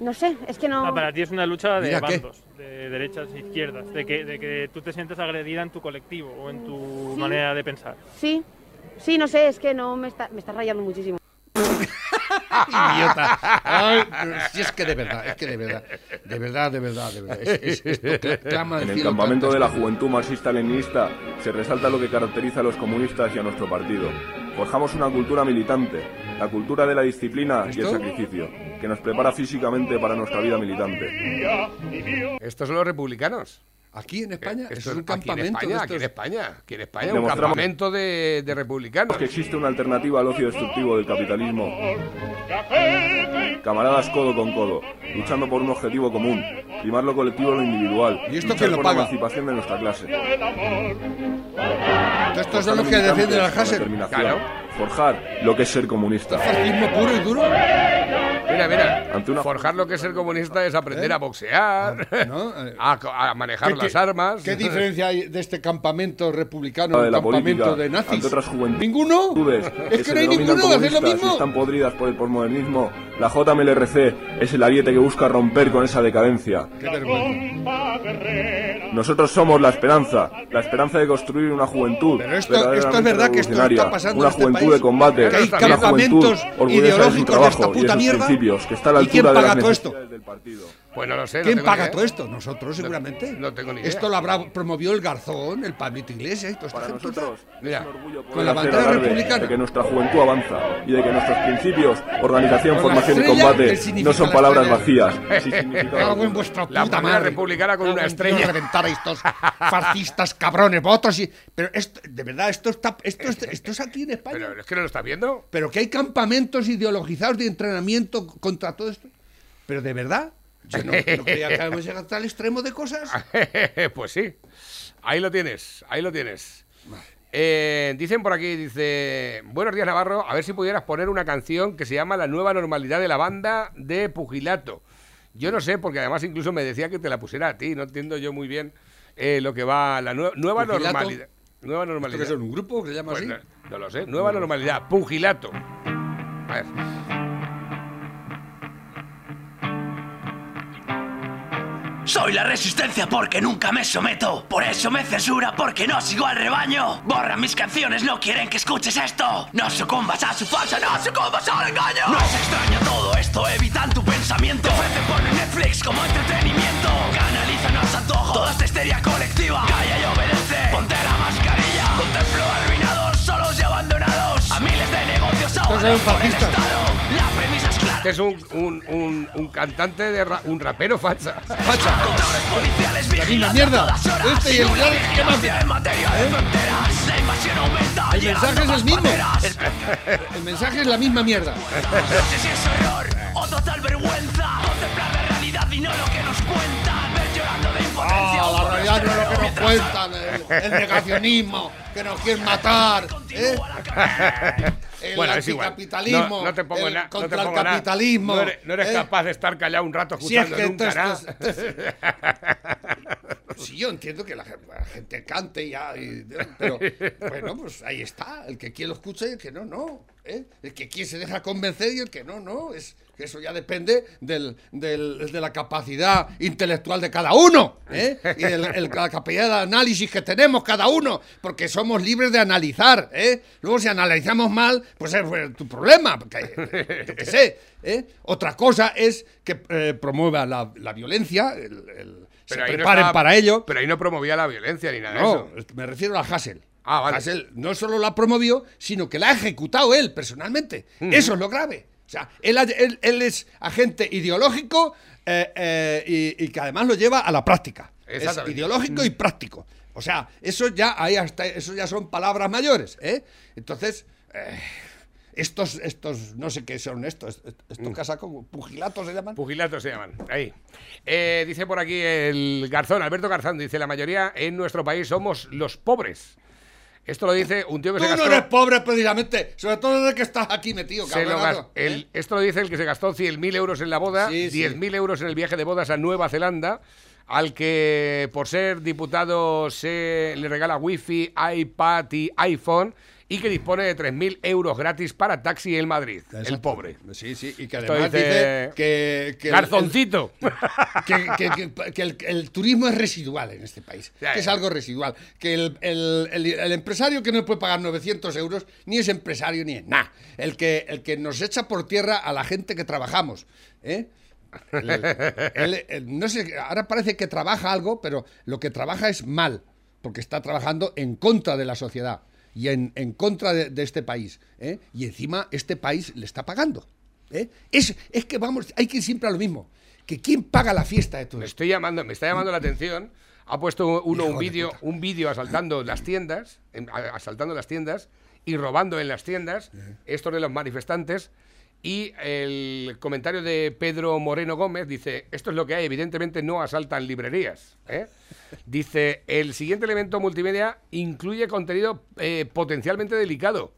No sé, es que no... Ah, para ti es una lucha de Mira, ¿qué? bandos, de derechas e izquierdas, de que, de que tú te sientes agredida en tu colectivo o en tu Sí. manera de pensar. Sí, sí, no sé, es que no me está, me está rayando muchísimo. Idiota. Ay, si es que de verdad, es que de verdad, de verdad, de verdad, de verdad. Es, es- esto cla- clama En el campamento de la juventud marxista-leninista se resalta lo que caracteriza a los comunistas y a nuestro partido. Forjamos una cultura militante, la cultura de la disciplina y el sacrificio, que nos prepara físicamente para nuestra vida militante. Estos son los republicanos. Aquí en España, es un aquí en campamento. España, de aquí en España, aquí en España, un campamento de, de republicanos. Que existe una alternativa al ocio destructivo del capitalismo. Camaradas codo con codo, luchando por un objetivo común, primar lo colectivo a lo individual, ¿Y esto quién lo por paga? la emancipación de nuestra clase. Estos son los que defienden al Hasser. Claro. Forjar lo que es ser comunista. Fascismo puro y duro. Mira, mira, Ante una- forjar lo que es ser comunista es aprender a boxear, ¿no? Eh, a, a manejar ¿Qué- las qué- armas. ¿Qué diferencia hay de este campamento republicano de campamento política de nazis? ante otras juventudes ¿Ninguno? Es que se no hay ninguno, hacer lo mismo. están podridas por el posmodernismo. La JMLRC es el ariete que busca romper con esa decadencia. Qué. Nosotros somos la esperanza, la esperanza de construir una juventud Pero esto- esto es verdad que esto está pasando una en este juventud país, de combate, que hay una campamentos juventud orgullosa de su ideológicos de trabajo esta y de puta sus mierda. principios, que está a la ¿Y quién altura de paga las todo esto? del partido. Pues no lo sé. no ¿Quién ni paga idea. todo esto? Nosotros, seguramente. no tengo ni idea. Esto lo habrá promovió el Garzón, el Pablito Iglesias esta Para nosotros Mira, es un orgullo poder con la bandera republicana. de que nuestra juventud avanza y de que nuestros principios, organización, formación y estrella, ¿qué combate no son la palabras vacías. sí algo. en vuestra La puta bandera madre. republicana con una estrella. Reventar a estos fascistas cabrones, vosotros y... Pero esto, de verdad, esto está, esto, es- esto es aquí en España. Pero es que no lo estás viendo. Pero que hay campamentos ideologizados de entrenamiento contra todo esto. Pero de verdad, yo no, no creía que habíamos llegado a tal extremo de cosas. pues sí. Ahí lo tienes, ahí lo tienes. Eh, dicen por aquí, dice, buenos días Navarro, a ver si pudieras poner una canción que se llama La nueva normalidad de la banda de Pugilato. Yo no sé, porque además incluso me decía que te la pusiera a ti, no entiendo yo muy bien eh, lo que va, la nue- nueva ¿Pugilato? normalidad. Nueva ¿Esto normalidad. que son un grupo que se llama Pues así? no, no lo sé, nueva normalidad, Pugilato. A ver. Soy la resistencia porque nunca me someto. Por eso me censura porque no sigo al rebaño. Borra mis canciones, no quieren que escuches esto. No sucumbas a su falsa, no sucumbas al engaño. No es extraño todo esto, evitan tu pensamiento. Ofrecen por Netflix como entretenimiento. Canalizan a su antojo toda esta histeria colectiva. Calla y obedece, ponte la mascarilla. Contemplo arruinados, solos y abandonados. A miles de negocios ahora por el. Estado. Este es un, un, un, un cantante de ra- un rapero facha. Facha. Policiales La mierda. Este y el ¿qué más? de aumenta. El mensaje es el mismo. El mensaje es la misma mierda. No sé si es horror o total vergüenza. Contemplar la realidad y no lo que nos cuentan. De impotencia. Ah, un la cuentan el, el negacionismo, que nos quieren matar. ¿eh? El Bueno, es igual. anticapitalismo, No, no te pongo el na- no te contra el pongo nada. capitalismo. No eres, no eres ¿eh? capaz de estar callado un rato Si es escuchando que nunca. Sí, yo entiendo que la, gen- la gente cante ya, y- pero bueno, pues ahí está. El que quiere lo escucha y el que no, no. ¿eh? El que quiere se deja convencer y el que no, no. Es, eso ya depende del, del- de la capacidad intelectual de cada uno ¿eh? y de el- capacidad de análisis que tenemos cada uno, porque somos libres de analizar. ¿eh? Luego, si analizamos mal, pues es pues, tu problema. Porque, yo qué sé. ¿eh? Otra cosa es que eh, promueva la, la violencia, el- se ahí no preparen estaba- para ello. Pero ahí no promovía la violencia ni nada No, de eso. me refiero a Hassel. Ah, vale. Hassel no solo la promovió, sino que la ha ejecutado él personalmente. Eso es lo grave. O sea, él, ha- él- él es agente ideológico eh, eh, y, y que además lo lleva a la práctica. Es ideológico y práctico. O sea, eso ya, ahí hasta, eso ya son palabras mayores. ¿eh? Entonces, eh, estos, estos, no sé qué son estos, estos casa como pugilatos se llaman. Pugilatos se llaman. Ahí. Eh, dice por aquí el Garzón, Alberto Garzón, dice, la mayoría en nuestro país somos los pobres. Esto lo dice un tío que Tú se no gastó... eres pobre precisamente, sobre todo desde que estás aquí metido, cabronazo, gas- el- Esto lo dice el que se gastó 100.000 euros en la boda, Sí, sí. 10.000 euros en el viaje de bodas a Nueva Zelanda, al que por ser diputado se le regala wifi, iPad y iPhone y que dispone de 3.000 euros gratis para taxi en Madrid. El pobre. Sí, sí, y que además dice dice, que, que el- Garzoncito. que, que- que- que el, el turismo es residual en este país, que es algo residual, que el, el- el- el empresario que no puede pagar 900 euros ni es empresario ni es nada, el que, el que nos echa por tierra a la gente que trabajamos, ¿eh? El- el- el- no sé, ahora parece que trabaja algo, pero lo que trabaja es mal, porque está trabajando en contra de la sociedad y en, en contra de, de este país. ¿eh? Y encima este país le está pagando. ¿eh? Es, es que vamos, hay que ir siempre a lo mismo. Que quién paga la fiesta de todo Me esto. estoy llamando, me está llamando la atención. Ha puesto uno Hijo un de vídeo, un vídeo asaltando las tiendas, asaltando las tiendas y robando en las tiendas. Esto de los manifestantes. Y el comentario de Pedro Moreno Gómez dice, esto es lo que hay, evidentemente no asaltan librerías. ¿eh?". Dice, el siguiente elemento multimedia incluye contenido eh, potencialmente delicado.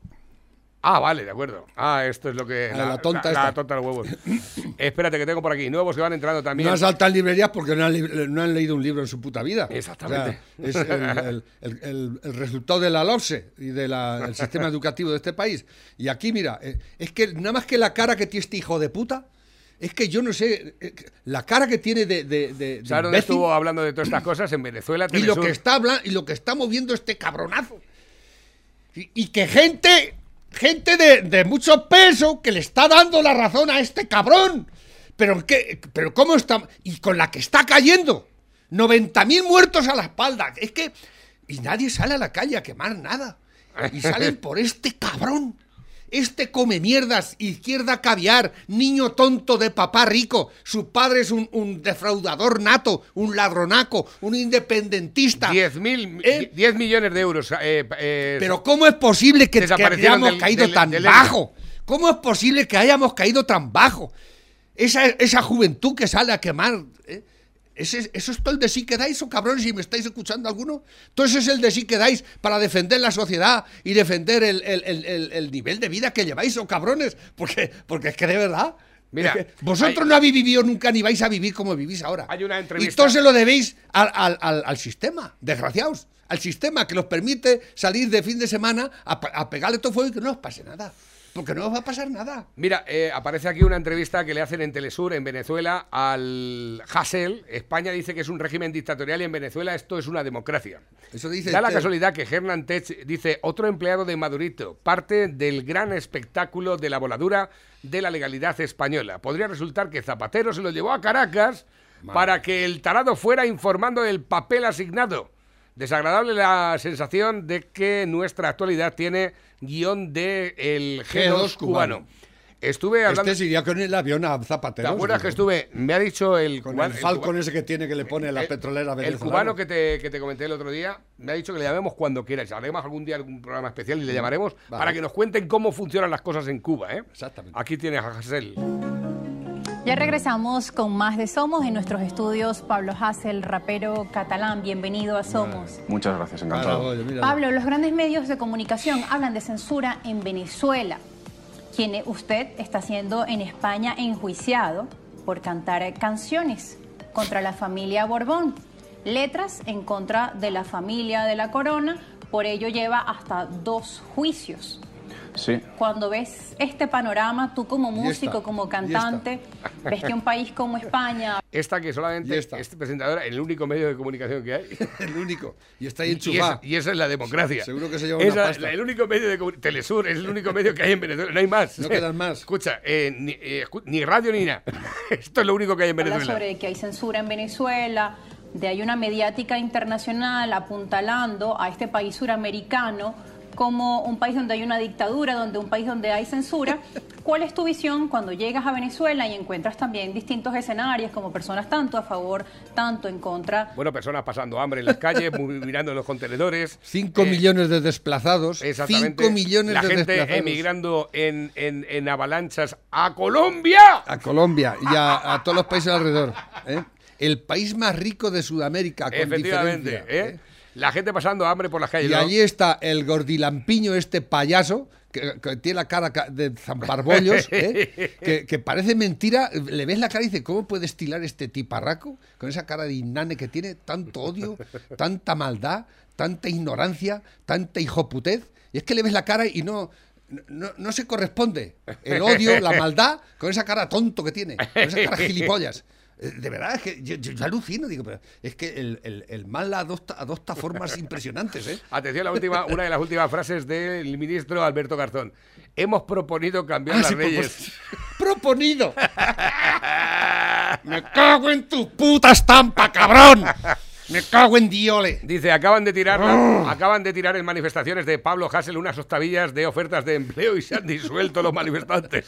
Ah, vale, de acuerdo. Ah, esto es lo que... La tonta la, esta. tonta de los huevos. Espérate que tengo por aquí. Nuevos que van entrando también. No asaltan librerías porque no han, no han leído un libro en su puta vida. Exactamente. O sea, es el, el- el- el- el resultado de la LOPSE y del sistema educativo de este país. Y aquí, mira, eh, es que nada más que la cara que tiene este hijo de puta, es que yo no sé, eh, la cara que tiene de... de, de- de ¿Sabes dónde estuvo hablando de todas estas cosas? En Venezuela, y lo que está hablando y lo que está moviendo este cabronazo. Y, y que gente, gente de, de mucho peso que le está dando la razón a este cabrón. Pero qué, pero cómo está y con la que está cayendo. 90.000 muertos a la espalda. Es que y nadie sale a la calle a quemar nada. Y salen por este cabrón. Este come mierdas, izquierda caviar, niño tonto de papá rico. Su padre es un, un defraudador nato, un ladronaco, un independentista. 10, mil, 10 millones de euros. eh, eh, Pero ¿cómo es posible que, hayamos del- caído del- tan del bajo? ¿Cómo es posible que hayamos caído tan bajo? Esa, esa juventud que sale a quemar. Ese- ¿Eso es todo el de sí que dais, o cabrones, si me estáis escuchando alguno? Todo eso es el de sí que dais para defender la sociedad y defender el, el- el- el- el nivel de vida que lleváis, o cabrones. Porque, porque es que de verdad. Mira, es que vosotros no habéis vivido nunca ni vais a vivir como vivís ahora. Hay una Y todo se lo debéis al, al- al- al sistema, desgraciados. Al sistema que os permite salir de fin de semana a, a pegarle todo fuego y que no os pase nada. Porque no va a pasar nada. Mira, eh, aparece aquí una entrevista que le hacen en Telesur, en Venezuela, al Hassel. España dice que es un régimen dictatorial y en Venezuela esto es una democracia. Eso dice Da la usted. casualidad que Hernán Tech dice, otro empleado de Madurito, parte del gran espectáculo de la voladura de la legalidad española. Podría resultar que Zapatero se lo llevó a Caracas para que el tarado fuera informando del papel asignado. Desagradable la sensación de que nuestra actualidad tiene guion de el G2 G2 cubano. cubano. Estuve hablando... Este iría con el avión a Zapatero. ¿Te acuerdas que estuve? Me ha dicho el Con cubano- el el Falcon cubano- ese que tiene que le pone la el- petrolera El venezolana. cubano que te, que te comenté el otro día me ha dicho que le llamemos cuando quieras. Haremos algún día algún programa especial y le llamaremos para que nos cuenten cómo funcionan las cosas en Cuba. ¿eh? Exactamente. Aquí tienes a Hassel. Ya regresamos con más de Somos en nuestros estudios. Pablo Hassel, rapero catalán, bienvenido a Somos. Muchas gracias, encantado. Pablo, los grandes medios de comunicación hablan de censura en Venezuela, quien usted está siendo en España enjuiciado por cantar canciones contra la familia Borbón, letras en contra de la familia de la corona, por ello lleva hasta dos juicios. Sí. Cuando ves este panorama, tú como músico, como cantante, ves que un país como España... Esta que solamente este presentador, el único medio de comunicación que hay. el único. Y está ahí Y, enchufado. esa, y esa es la democracia. Seguro que se lleva Esa- una pasta. la- el único medio de. Telesur es el único medio que hay en Venezuela. No hay más. No quedan más. Escucha, eh, ni, eh, escu- ni radio ni nada. Esto es lo único que hay en habla Venezuela. sobre que hay censura en Venezuela, de hay una mediática internacional apuntalando a este país suramericano como un país donde hay una dictadura, donde un país donde hay censura. ¿Cuál es tu visión cuando llegas a Venezuela y encuentras también distintos escenarios como personas tanto a favor, tanto en contra? Bueno, personas pasando hambre en las calles, mirando en los contenedores. Cinco millones de desplazados. Exactamente. Cinco millones La de gente desplazados. emigrando en, en, en avalanchas a Colombia. A Colombia y a, a todos los países alrededor. ¿eh? El país más rico de Sudamérica, con Efectivamente. diferencia. ¿eh? La gente pasando hambre por las calles. Y ¿no? allí está el gordilampiño, este payaso, que, que tiene la cara ca- de zamparbollos, ¿eh? que, que parece mentira. Le ves la cara y dices, ¿cómo puede estilar este tiparraco? Con esa cara de inane que tiene, tanto odio, tanta maldad, tanta ignorancia, tanta hijoputez. Y es que le ves la cara y no... No, no se corresponde el odio, la maldad, con esa cara tonto que tiene, con esa cara gilipollas. Eh, De verdad, es que yo, yo- yo alucino, digo, pero es que el, el- el mal adopta, adopta formas impresionantes, ¿eh? Atención, la última, una de las últimas frases del ministro Alberto Garzón. Hemos proponido cambiar Ah, las sí, leyes. ¡Proponido! ¡Me cago en tu puta estampa, cabrón! ¡Me cago en diole! Dice, acaban de tirar acaban de tirar en manifestaciones de Pablo Hassel unas octavillas de ofertas de empleo y se han disuelto los manifestantes.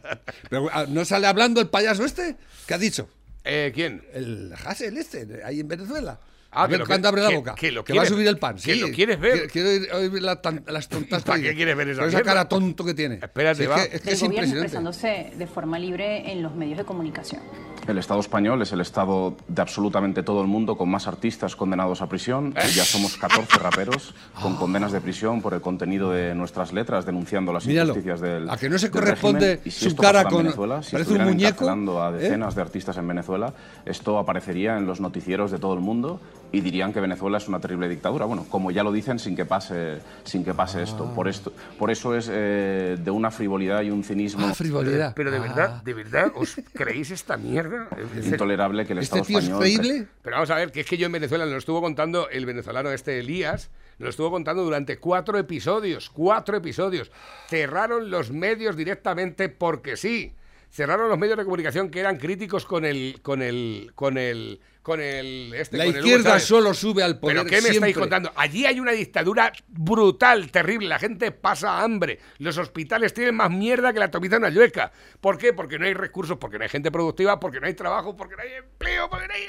Pero, ah, ¿No sale hablando el payaso este? ¿Qué ha dicho? Eh, ¿Quién? El Hassel este, ahí en Venezuela. Ah, A ver que lo que- abre la que- boca. que lo va a quieres- subir el pan. que sí. lo quieres ver. Quiero, oír, la tan- las tontas ¿Para que qué quieres ver esa cara tonto que tiene. Espérate, es va. que, es, que El es gobierno expresándose de forma libre en los medios de comunicación. El Estado español es el Estado de absolutamente todo el mundo con más artistas condenados a prisión. Ya somos 14 raperos con condenas de prisión por el contenido de nuestras letras denunciando las Míralo. injusticias del ¿A que no se corresponde régimen. Y si su cara con- Venezuela, si parece un estuvieran muñeco, encarcelando a ¿eh? decenas de artistas en Venezuela, esto aparecería en los noticieros de todo el mundo y dirían que Venezuela es una terrible dictadura. Bueno, como ya lo dicen sin que pase, sin que pase esto. Por esto. Por eso es eh, de una frivolidad y un cinismo Ah, frivolidad. Pero de verdad, de verdad, ¿os creéis esta mierda? Es intolerable que el ¿Este Estado tío es español creíble? Pero vamos a ver, que es que yo en Venezuela nos lo estuvo contando el venezolano este Elías, nos lo estuvo contando durante cuatro episodios, cuatro episodios. Cerraron los medios directamente porque sí. Cerraron los medios de comunicación que eran críticos con el, con el, con el, con el, este, La con el Hugo izquierda solo sube al poder ¿Pero qué me siempre. estáis contando? Allí hay una dictadura brutal, terrible. La gente pasa hambre. Los hospitales tienen más mierda que la tomiza en una yueca. ¿Por qué? Porque no hay recursos, porque no hay gente productiva, porque no hay trabajo, porque no hay empleo, porque no hay...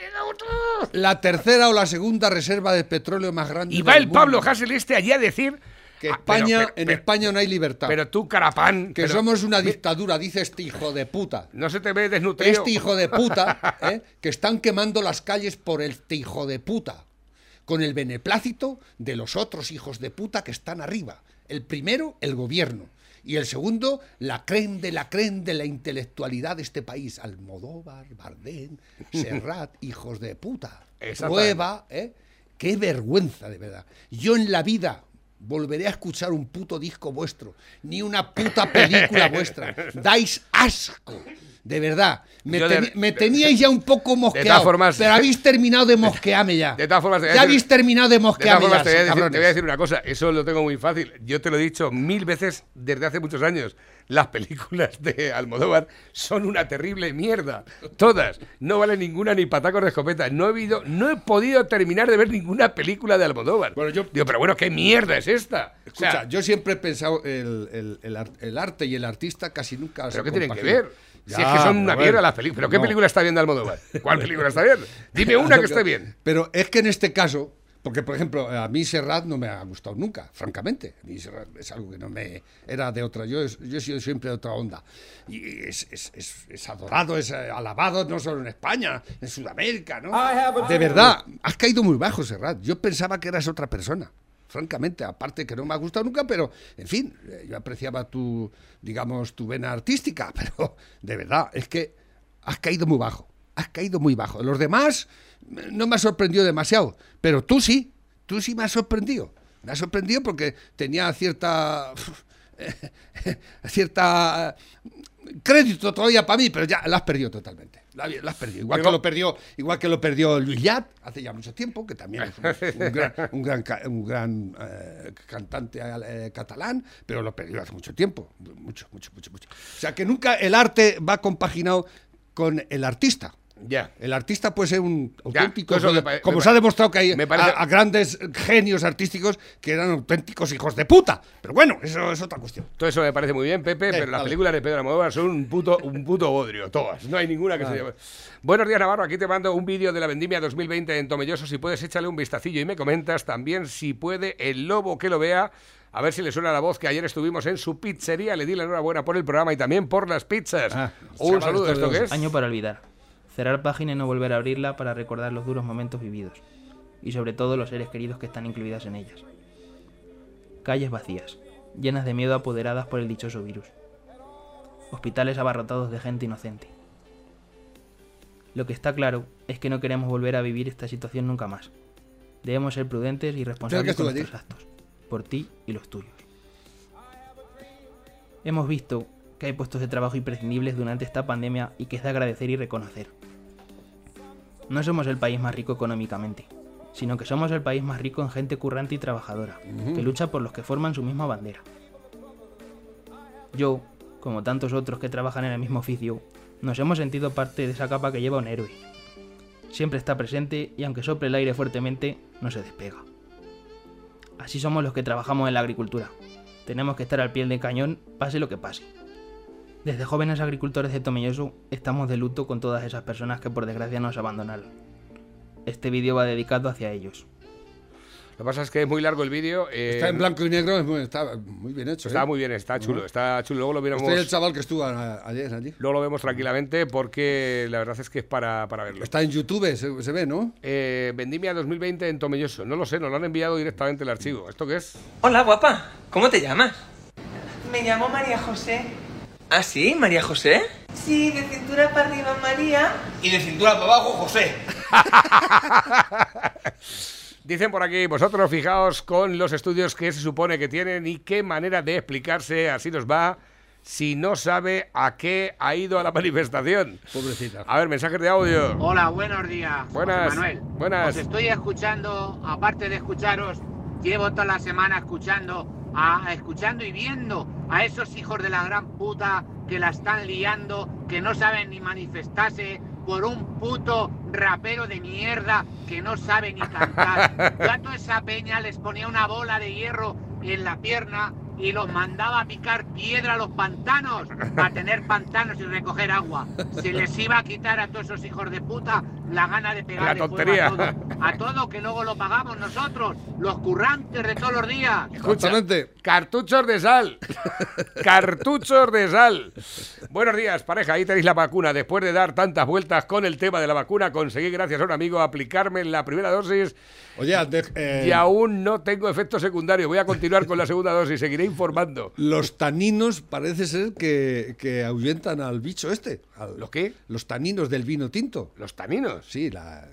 La tercera o la segunda reserva de petróleo más grande Y va del el Pablo. Hassel este allí a decir... Que Ah, España, pero- en pero- España no hay libertad. Pero tú, carapán... que somos una dictadura, dice este hijo de puta. No se te ve desnutrido. Este hijo de puta, ¿eh? que están quemando las calles por este hijo de puta, con el beneplácito de los otros hijos de puta que están arriba. El primero, el gobierno. Y el segundo, la creen de la creen de la intelectualidad de este país. Almodóvar, Bardén, Serrat, hijos de puta. Prueba, ¿eh? Qué vergüenza, de verdad. Yo en la vida volveré a escuchar un puto disco vuestro, ni una puta película vuestra. Dais asco. De verdad, me, de- teníais ya un poco mosqueado, todas formas- pero habéis terminado de mosquearme ya. De todas formas, ya decir- habéis terminado de De todas mosquearme formas, ya, te voy, a decir, cabrones. te voy a decir una cosa, eso lo tengo muy fácil. Yo te lo he dicho mil veces desde hace muchos años. Las películas de Almodóvar son una terrible mierda. Todas. No vale ninguna ni patacos de escopeta. No he, habido, no he podido terminar de ver ninguna película de Almodóvar. Bueno, yo- Digo, pero bueno, ¿qué mierda es esta? O Escucha, sea, yo siempre he pensado el, el- el ar- el arte y el artista casi nunca ¿Pero qué tienen que compaginan. Si es que son una bueno, mierda las películas. ¿Pero qué no. película está bien de Almodóvar? ¿Cuál película está bien? Dime una que esté bien. Pero es que en este caso, Porque, por ejemplo, a mí Serrat no me ha gustado nunca, francamente. A mí Serrat es algo que no me... Era de otra... Yo, yo he sido siempre de otra onda. Y es, es, es, es adorado, es eh, alabado, no solo en España, en Sudamérica, ¿no? De verdad, has caído muy bajo, Serrat. Yo pensaba que eras otra persona francamente, aparte que no me ha gustado nunca, pero en fin, eh, yo apreciaba tu, digamos, tu vena artística, pero de verdad, es que has caído muy bajo, has caído muy bajo. Los demás eh, no me ha sorprendido demasiado, pero tú sí, tú sí me has sorprendido. Me ha sorprendido porque tenía cierta cierta crédito todavía para mí, pero ya la has perdido totalmente. Has perdido. Igual que lo perdió, igual que lo perdió Luis Llad hace ya mucho tiempo, que también es un, un gran, un gran, ca- un gran, eh, cantante eh, catalán, pero lo perdió hace mucho tiempo. Mucho, mucho, mucho, mucho. O sea que nunca el arte va compaginado con el artista. Ya. El artista puede ser un auténtico, eso me como me se ha demostrado que hay me parece- a, a grandes genios artísticos que eran auténticos hijos de puta. Pero bueno, eso es otra cuestión. Todo eso me parece muy bien, Pepe, pero las películas de Pedro Almodóvar son un puto, un puto bodrio, todas. No hay ninguna que Vale. se llame. Buenos días, Navarro. Aquí te mando un vídeo de la vendimia 2020 en Tomelloso. Si puedes, échale un vistacillo y me comentas también si puede el lobo que lo vea. A ver si le suena la voz que ayer estuvimos en su pizzería. Le di la enhorabuena por el programa y también por las pizzas. un saludo. ¿Esto qué es? Año para olvidar. Cerrar página y no volver a abrirla para recordar los duros momentos vividos. Y sobre todo los seres queridos que están incluidas en ellas. Calles vacías, llenas de miedo apoderadas por el dichoso virus. Hospitales abarrotados de gente inocente. Lo que está claro es que no queremos volver a vivir esta situación nunca más. Debemos ser prudentes y responsables con nuestros actos. Por ti y los tuyos. Hemos visto que hay puestos de trabajo imprescindibles durante esta pandemia y que es de agradecer y reconocer. No somos el país más rico económicamente, sino que somos el país más rico en gente currante y trabajadora, que lucha por los que forman su misma bandera. Yo, como tantos otros que trabajan en el mismo oficio, nos hemos sentido parte de esa capa que lleva un héroe. Siempre está presente y aunque sople el aire fuertemente, no se despega. Así somos los que trabajamos en la agricultura. Tenemos que estar al pie del cañón, pase lo que pase. Desde jóvenes agricultores de Tomelloso estamos de luto con todas esas personas que por desgracia nos abandonaron. Este vídeo va dedicado hacia ellos. Lo que pasa es que es muy largo el vídeo. eh, Está en blanco y negro, es muy- está muy bien hecho. Está ¿eh? muy bien, está chulo, está chulo. Luego lo miramos. Este es el chaval que estuvo a- ayer allí. Luego lo vemos tranquilamente porque la verdad es que es para, para verlo. Está en YouTube, se, se ve, ¿no? Eh, Vendimia 2020 en Tomelloso. No lo sé, nos lo han enviado directamente el archivo. ¿Esto qué es? Hola, guapa. ¿Cómo te llamas? Me llamo María José. ¿Ah, sí? ¿María José? Sí, de cintura para arriba María. Y de cintura para abajo, José. Dicen por aquí, vosotros fijaos con los estudios que se supone que tienen y qué manera de explicarse, así nos va, si no sabe a qué ha ido a la manifestación. Pobrecita. A ver, mensajes de audio. Hola, buenos días. Buenas, José Manuel. buenas. Os estoy escuchando, aparte de escucharos, llevo toda la semana escuchando, a, escuchando y viendo a esos hijos de la gran puta que la están liando, que no saben ni manifestarse por un puto rapero de mierda que no sabe ni cantar. Yo a toda esa peña les ponía una bola de hierro en la pierna y los mandaba a picar piedra a los pantanos para tener pantanos y recoger agua. Se les iba a quitar a todos esos hijos de puta la gana de pegar La fuego tontería. a todo. A todo que luego lo pagamos nosotros, los currantes de todos los días. Escucha, cartuchos de sal. cartuchos de sal. Buenos días, pareja. Ahí tenéis la vacuna. Después de dar tantas vueltas con el tema de la vacuna, conseguí, gracias a un amigo, aplicarme la primera dosis. Oye, de- eh, Y aún no tengo efecto secundario. Voy a continuar con la segunda dosis. Seguiré informando. Los taninos parece ser que, que ahuyentan al bicho este. ¿Los qué? Los taninos del vino tinto. ¿Los taninos? Sí, la-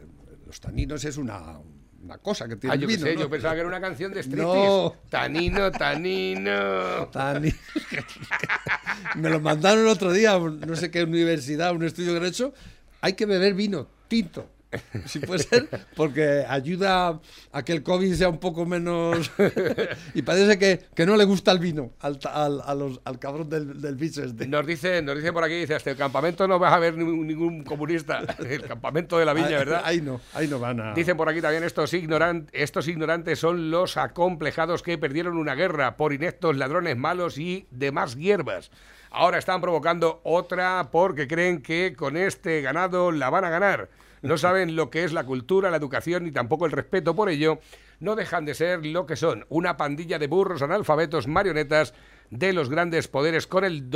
los taninos es una, una cosa que tiene Ah, el yo vino. sé, ¿no? yo pensaba que era una canción de striptease. No. Tanino, tanino. Tani- Me lo mandaron el otro día, no sé qué universidad, un estudio que han hecho. Hay que beber vino tinto. Si puede ser, porque ayuda a que el COVID sea un poco menos. y parece que, que no le gusta el vino al, al, a los- al cabrón del, del bicho este. Nos dice, nos dice por aquí, dice, hasta el campamento no vas a ver ningún, comunista. El campamento de la viña, ¿verdad? Ahí no, ahí no van a. Dicen por aquí también estos, ignoran- estos ignorantes son los acomplejados que perdieron una guerra por ineptos ladrones malos y demás hierbas. Ahora están provocando otra porque creen que con este ganado la van a ganar. No saben lo que es la cultura, la educación ni tampoco el respeto por ello, no dejan de ser lo que son, una pandilla de burros analfabetos marionetas de los grandes poderes con el,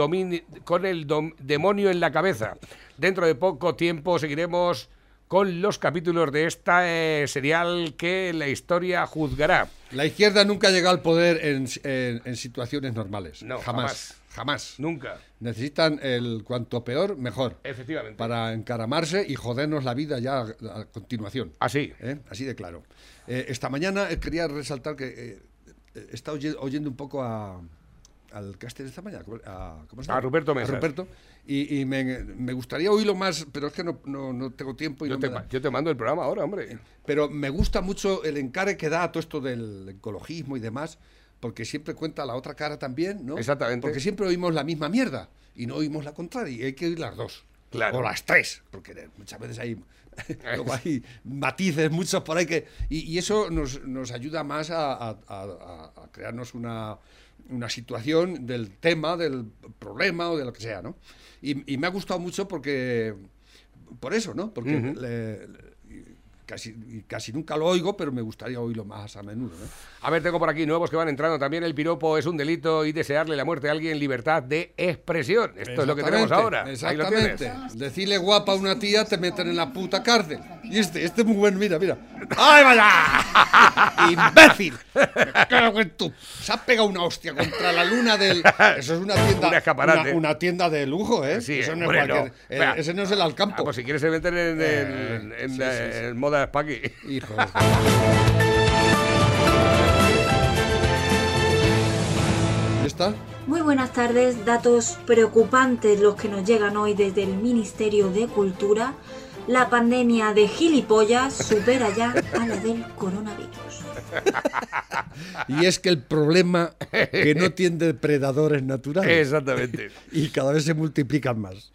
con el demonio en la cabeza. Dentro de poco tiempo seguiremos con los capítulos de esta eh, serial que la historia juzgará. La izquierda nunca llega al poder en, en- en situaciones normales. No, jamás. Jamás. Nunca. Necesitan el cuanto peor, mejor. Efectivamente. Para encaramarse y jodernos la vida ya a, a continuación. Así. ¿Eh? Así de claro. Eh, esta mañana eh, quería resaltar que eh, he estado oye- oyendo un poco a, al caster esta mañana. ¿cómo- A, ¿cómo se llama? A Ruperto Mesa. Ruperto. Y, y me, me gustaría oírlo más, pero es que no, no- no tengo tiempo. Y Yo no te, da. yo te mando el programa ahora, hombre. Pero me gusta mucho el encare que da a todo esto del ecologismo y demás, porque siempre cuenta la otra cara también, ¿no? Exactamente. Porque siempre oímos la misma mierda y no oímos la contraria, y hay que oír las dos. Claro. O las tres, porque muchas veces hay, matices, muchos por ahí que. Y, y eso nos, nos ayuda más a, a- a- a- a crearnos una, una situación del tema, del problema o de lo que sea, ¿no? Y, y me ha gustado mucho porque. Por eso, ¿no? Porque le- le- casi, casi nunca lo oigo, pero me gustaría oírlo más a menudo, ¿no? A ver, tengo por aquí nuevos que van entrando también. El piropo es un delito y desearle la muerte a alguien libertad de expresión. Esto es lo que tenemos ahora. Exactamente. Decirle guapa a una tía te meten en la puta cárcel. Y este, este es muy bueno, mira, mira. ¡Ay, vaya! ¡Imbécil! Cago en tu- Se ha pegado una hostia contra la luna del. Eso es una tienda. Un escaparate. Una, una tienda de lujo, ¿eh? Sí, Eso no es hombre, cualquier- no. eh, ese no es el Alcampo. Ah, pues si quieres se meten en, en, Eh, en sí, la- sí, sí. en moda Spaki. Hijo ¿Ya está? Muy buenas tardes, datos preocupantes los que nos llegan hoy desde el Ministerio de Cultura. La pandemia de gilipollas supera ya a la del coronavirus. Y es que el problema que no tiene depredadores naturales. Exactamente. Y cada vez se multiplican más.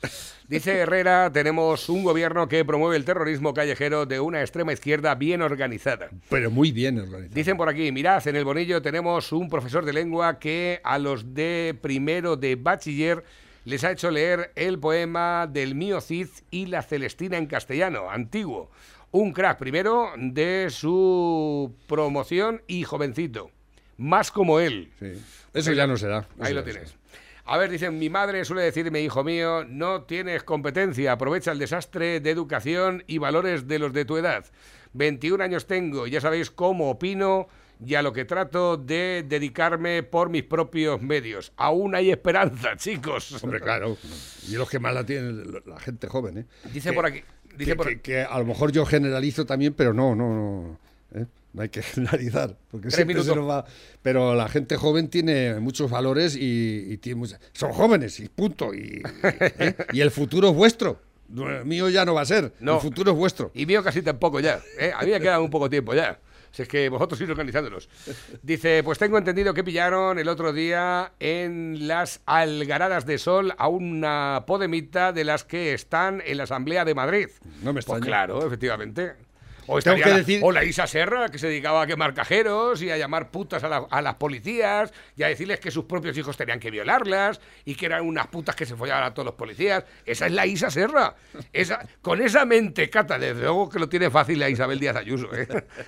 Dice Herrera, tenemos un gobierno que promueve el terrorismo callejero de una extrema izquierda bien organizada. Pero muy bien organizado. Dicen por aquí, mirad, en el Bonillo tenemos un profesor de lengua que a los de primero de bachiller les ha hecho leer el poema del mío Cid y la Celestina en castellano, antiguo. Un crack primero de su promoción y jovencito. Más como él. Eso ya no se da. Ahí lo tienes. A ver, dicen, mi madre suele decirme, hijo mío, no tienes competencia, aprovecha el desastre de educación y valores de los de tu edad. 21 años tengo, ya sabéis cómo opino y a lo que trato de dedicarme por mis propios medios. Aún hay esperanza, chicos. Hombre, claro. Y los que más la tienen, la gente joven, ¿eh? Dice Que- por aquí... Dice que, por- que- que a lo mejor yo generalizo también, pero no, no, no. ¿eh? No hay que generalizar, porque Tres siempre se minutos. nos va. Pero la gente joven tiene muchos valores y, y tiene mucha- son jóvenes y punto. Y, ¿eh? y el futuro es vuestro. Mío ya no va a ser. No. El futuro es vuestro. Y mío casi tampoco ya. ¿eh? A mí me queda un poco tiempo ya. Si es que vosotros ir organizándolos. Dice, pues tengo entendido que pillaron el otro día en las algaradas de sol a una podemita de las que están en la Asamblea de Madrid. No me Pues extraña. claro, efectivamente. O, Tengo estaría que la- decir- o la Isa Serra, que se dedicaba a quemar cajeros y a llamar putas a, la- a las policías y a decirles que sus propios hijos tenían que violarlas y que eran unas putas que se follaban a todos los policías. Esa es la Isa Serra. Esa, con esa mentecata, desde luego que lo tiene fácil la Isabel Díaz Ayuso, ¿eh?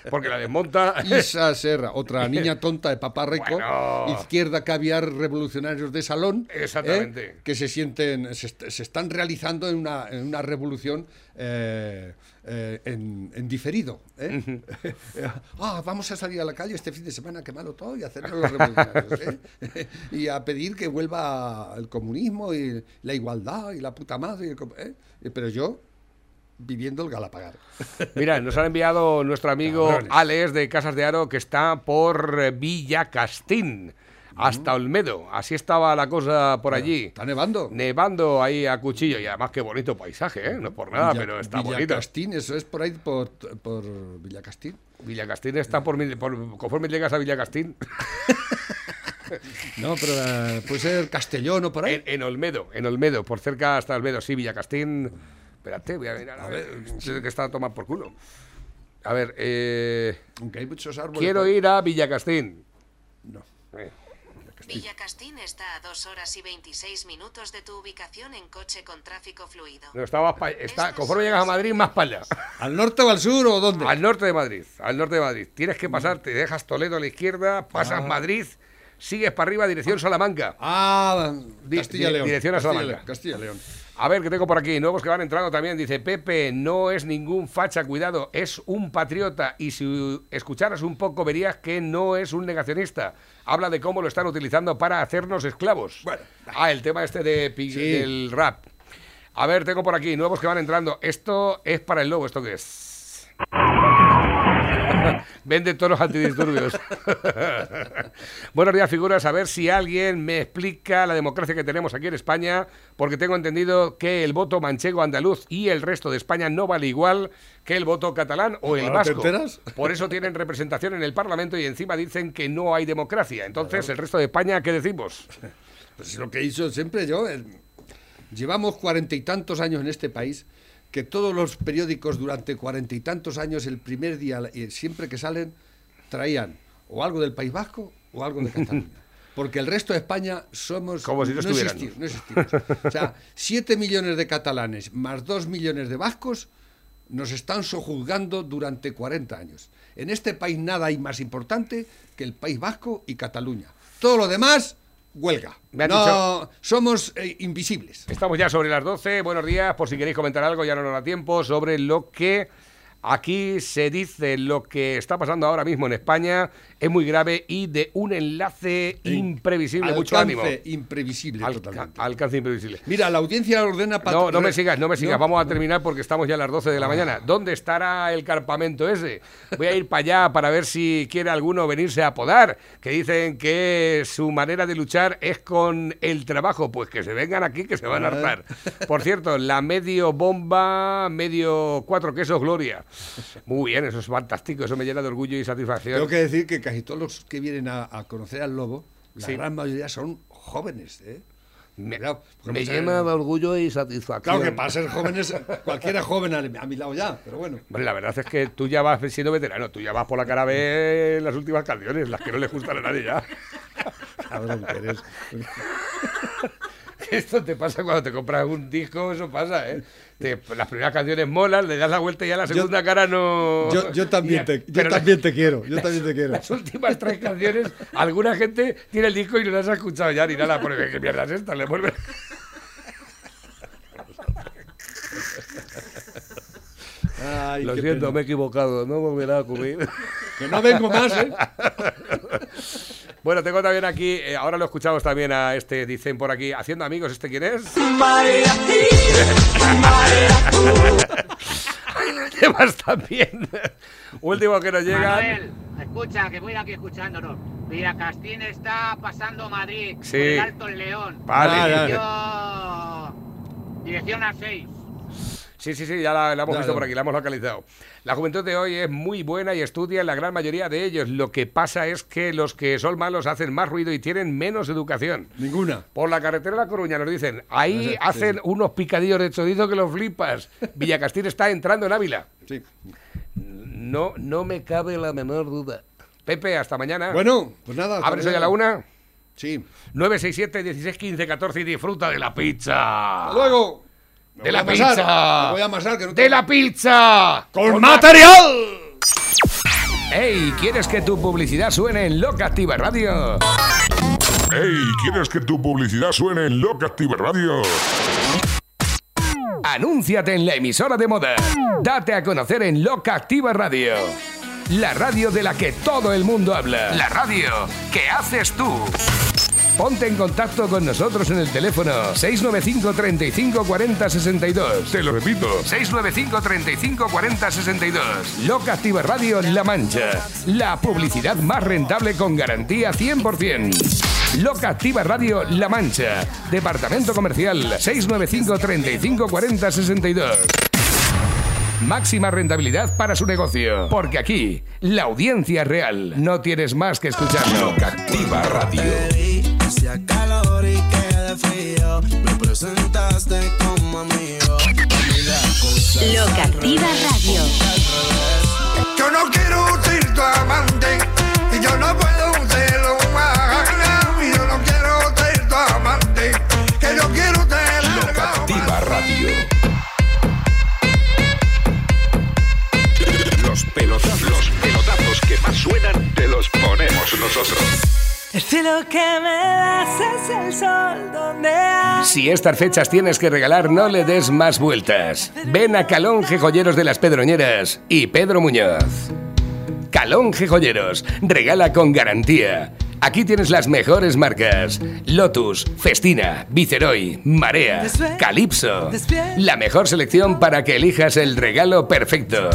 porque la desmonta. Isa Serra, otra niña tonta de papá rico, Bueno. izquierda caviar revolucionarios de salón, ¿eh? Exactamente. que se sienten, se, est- se están realizando en una, en una revolución eh, eh, en, en diferido. ¿eh? ah, vamos a salir a la calle este fin de semana a quemarlo todo y a los revolucionarios. y a pedir que vuelva el comunismo y la igualdad y la puta madre. Pero yo viviendo el Galapagar. Mira, nos han enviado nuestro amigo Cabrones. Alex de Casas de Aro que está por Villa Castín. Hasta Olmedo, así estaba la cosa por allí. ¿Está nevando? Nevando ahí a cuchillo y además qué bonito paisaje, ¿eh? No por nada, Villa- pero está bonito. Villacastín, eso es por ahí, por, por Villacastín. Villacastín está por, por conforme llegas a Villacastín. No, pero eh, puede ser Castellón o por ahí. En, en Olmedo, en Olmedo, por cerca hasta Olmedo, sí, Villacastín. Espérate, voy a mirar, a ver, sé que está a tomar por culo. A ver, eh, Aunque hay muchos árboles. quiero por- ir a Villacastín. No. Eh, Villa Castín está a 2 horas y 26 minutos de tu ubicación en coche con tráfico fluido. No, está más pa- está, conforme llegas a Madrid, más para allá. ¿Al norte o al sur o dónde? Al norte de Madrid, al norte de Madrid. Tienes que pasar, te dejas Toledo a la izquierda, pasas Ah. Madrid, sigues para arriba, dirección Salamanca. Ah, Di- Castilla di- León. Dirección a Castilla Salamanca. León, Castilla León. A ver, que tengo por aquí? Nuevos que van entrando también. Dice Pepe, no es ningún facha, cuidado, es un patriota. Y si escucharas un poco, verías que no es un negacionista. Habla de cómo lo están utilizando para hacernos esclavos. ah, el tema este de, Sí. del rap. A ver, tengo por aquí nuevos que van entrando. Esto es para el lobo, ¿esto qué es? Vende toros antidisturbios. Buenos días, figuras. A ver si alguien me explica la democracia que tenemos aquí en España, porque tengo entendido que el voto manchego andaluz y el resto de España no vale igual que el voto catalán o el ¿Ahora te vasco. Por eso tienen representación en el Parlamento y encima dicen que no hay democracia. Entonces, el resto de España, ¿qué decimos? Pues es lo que dicho siempre yo. eh, Llevamos cuarenta y tantos años en este país que todos los periódicos durante cuarenta y tantos años, el primer día, y siempre que salen, traían o algo del País Vasco o algo de Cataluña. Porque el resto de España somos... Como si no existimos, no existimos. O sea, 7 millones de catalanes más 2 millones de vascos nos están sojuzgando durante 40 años. En este país nada hay más importante que el País Vasco y Cataluña. Todo lo demás, huelga. Me no, dicho- somos eh, invisibles. Estamos ya sobre las 12. Buenos días. Por si queréis comentar algo, ya no nos da tiempo sobre lo que aquí se dice, lo que está pasando ahora mismo en España es muy grave y de un enlace imprevisible. Mucho ánimo. Alcance imprevisible Alca- totalmente. alcance imprevisible. Mira, la audiencia ordena... No, no me sigas, no me sigas. ¿No? Vamos a terminar porque estamos ya a las 12 de la mañana. ¿Dónde estará el campamento ese? Voy a ir para allá para ver si quiere alguno venirse a podar. Que dicen que su manera de luchar es con el trabajo. Pues que se vengan aquí, que se van a hartar. Por cierto, la medio bomba, medio cuatro quesos Gloria. Muy bien, eso es fantástico. Eso me llena de orgullo y satisfacción. Tengo que decir que casi todos los que vienen a, a conocer al lobo, la Sí. gran mayoría son jóvenes. ¿eh? Me, llena de orgullo y satisfacción. Claro que para ser jóvenes, cualquiera joven a, mi lado ya, pero bueno. Hombre, la verdad es que tú ya vas siendo veterano, tú ya vas por la cara B en las últimas canciones, las que no le gustan a nadie ya. Cabrón que eres. Esto te pasa cuando te compras un disco, eso pasa, ¿eh? Te- las primeras canciones molan, le das la vuelta y ya la segunda cara no... Yo, yo también, te, yo también te quiero, yo también te quiero. Las últimas tres canciones, alguna gente tiene el disco y no las ha escuchado ya ni nada, porque ¿qué mierda es esta? Le vuelve... Ay, Lo siento, pena. me he equivocado, no volverá a ocurrir. Que no vengo más, ¿eh? Bueno, tengo también aquí, eh, ahora lo escuchamos también a este, dicen por aquí, haciendo amigos, ¿este quién es? Temas también. Último que nos llega. Manuel, escucha, que voy aquí escuchándonos. Villacastín está pasando Madrid. Sí. por el Alto el León. Vale. Dirección, dirección a 6. Sí, sí, sí, ya la, la hemos Ya, visto ya. por aquí, la hemos localizado. La juventud de hoy es muy buena y estudia la gran mayoría de ellos. Lo que pasa es que los que son malos hacen más ruido y tienen menos educación. Ninguna. Por la carretera de La Coruña nos dicen, ahí Sí, hacen unos picadillos de chorizo que los flipas. Villacastín está entrando en Ávila. Sí. No, no me cabe la menor duda. Pepe, hasta mañana. Bueno, pues nada. ¿Abres hoy a la una? Sí. 967 16 15 14 y disfruta de la pizza. Hasta luego. Me De la amasar, pizza. me voy a amasar, que no De la pizza. ¡Con ma- material! Hey, ¿quieres que tu publicidad suene en Loca Activa Radio? Hey, ¿quieres que tu publicidad suene en Loca Activa Radio? Anúnciate en la emisora de moda. Date a conocer en Loca Activa Radio. La radio de la que todo el mundo habla. La radio que haces tú. Ponte en contacto con nosotros en el teléfono 695 35 40 62. Te lo repito, 695 35 40 62. Loca Activa Radio La Mancha. La publicidad más rentable con garantía 100%. Loca Activa Radio La Mancha. Departamento Comercial 695 35 40 62. Máxima rentabilidad para su negocio. Porque aquí, la audiencia es real. No tienes más que escucharlo. Loca Activa Radio. Hacía calor y quedé frío. Me presentaste como amigo. Locativa Radio. Yo no quiero ser tu amante. Y yo no puedo serlo más. Yo no quiero ser tu amante. Que yo quiero ser Locativa Radio. Los pelotazos, los pelotazos que más suenan, te los ponemos nosotros. El cielo que me das es el sol donde hay... Si estas fechas tienes que regalar, no le des más vueltas. Ven a Calonge Joyeros de las Pedroñeras y Pedro Muñoz. Calonge Joyeros, regala con garantía. Aquí tienes las mejores marcas: Lotus, Festina, Viceroy, Marea, Calypso. La mejor selección para que elijas el regalo perfecto.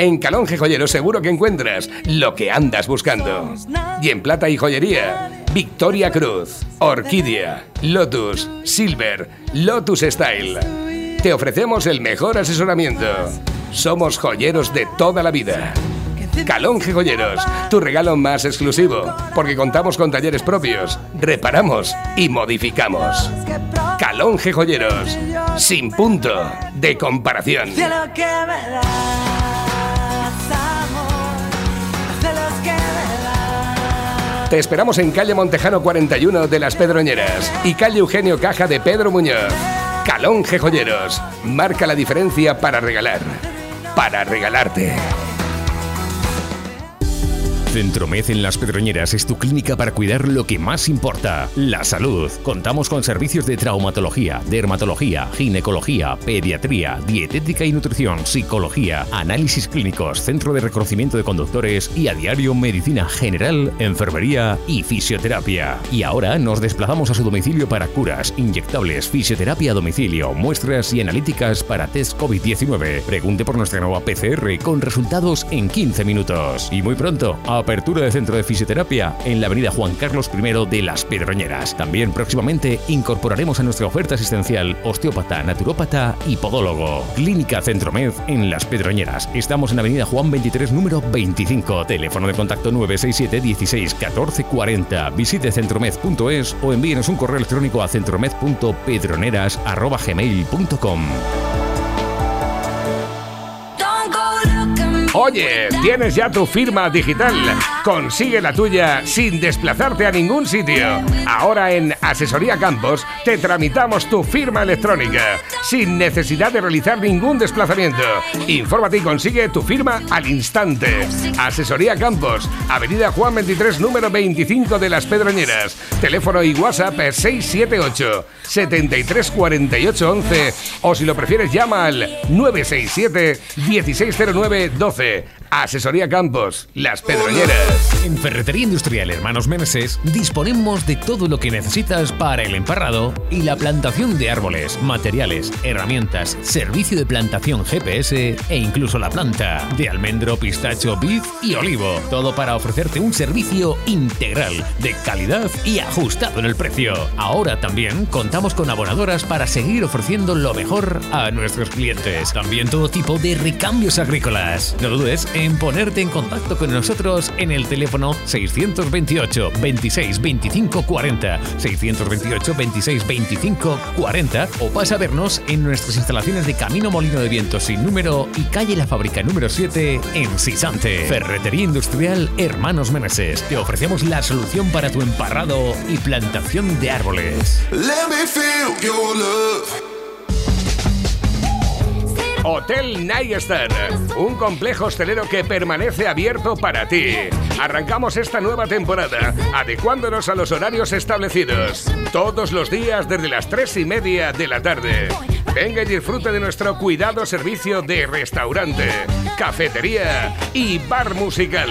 En Calonge Joyeros seguro que encuentras lo que andas buscando. Y en plata y joyería, Victoria Cruz, Orquídea, Lotus, Silver, Lotus Style. Te ofrecemos el mejor asesoramiento. Somos joyeros de toda la vida. Calonge Joyeros, tu regalo más exclusivo, porque contamos con talleres propios, reparamos y modificamos. Calonge Joyeros, sin punto de comparación. Te esperamos en calle Montejano 41 de Las Pedroñeras y calle Eugenio Caja de Pedro Muñoz. Calonge Joyeros, marca la diferencia para regalar, para regalarte. Centromed en Las Pedroñeras es tu clínica para cuidar lo que más importa, la salud. Contamos con servicios de traumatología, dermatología, ginecología, pediatría, dietética y nutrición, psicología, análisis clínicos, centro de reconocimiento de conductores y a diario medicina general, enfermería y fisioterapia. Y ahora nos desplazamos a su domicilio para curas, inyectables, fisioterapia a domicilio, muestras y analíticas para test COVID-19. Pregunte por nuestra nueva PCR con resultados en 15 minutos. Y muy pronto, apertura de centro de fisioterapia en la avenida Juan Carlos I de Las Pedroñeras. También próximamente incorporaremos a nuestra oferta asistencial osteópata, naturópata y podólogo. Clínica Centromed en Las Pedroñeras. Estamos en la avenida Juan 23, número 25. Teléfono de contacto 967 16 14 40. Visite centromed.es o envíenos un correo electrónico a centromed.pedroneras.gmail.com. Oye, tienes ya tu firma digital. Consigue la tuya sin desplazarte a ningún sitio. Ahora en Asesoría Campos te tramitamos tu firma electrónica sin necesidad de realizar ningún desplazamiento. Infórmate y consigue tu firma al instante. Asesoría Campos, Avenida Juan 23, número 25 de Las Pedroñeras. Teléfono y WhatsApp 678 73 48 11 o si lo prefieres llama al 967 1609 12. 12 Asesoría Campos, Las Pedroñeras. En Ferretería Industrial Hermanos Meneses disponemos de todo lo que necesitas para el emparrado y la plantación de árboles, materiales, herramientas, servicio de plantación GPS e incluso la planta de almendro, pistacho, vid y olivo. Todo para ofrecerte un servicio integral, de calidad y ajustado en el precio. Ahora también contamos con abonadoras para seguir ofreciendo lo mejor a nuestros clientes. También todo tipo de recambios agrícolas. No dudes en ponerte en contacto con nosotros en el teléfono 628 26 25 40, 628 26 25 40 o pasa a vernos en nuestras instalaciones de Camino Molino de Viento sin número y calle La Fábrica número 7 en Sisante. Ferretería Industrial Hermanos Meneses. Te ofrecemos la solución para tu emparrado y plantación de árboles. Let me feel your love. Hotel Night Star, un complejo hostelero que permanece abierto para ti. Arrancamos esta nueva temporada, adecuándonos a los horarios establecidos, todos los días desde las 3 y media de la tarde. Venga y disfrute de nuestro cuidado servicio de restaurante, cafetería y bar musical.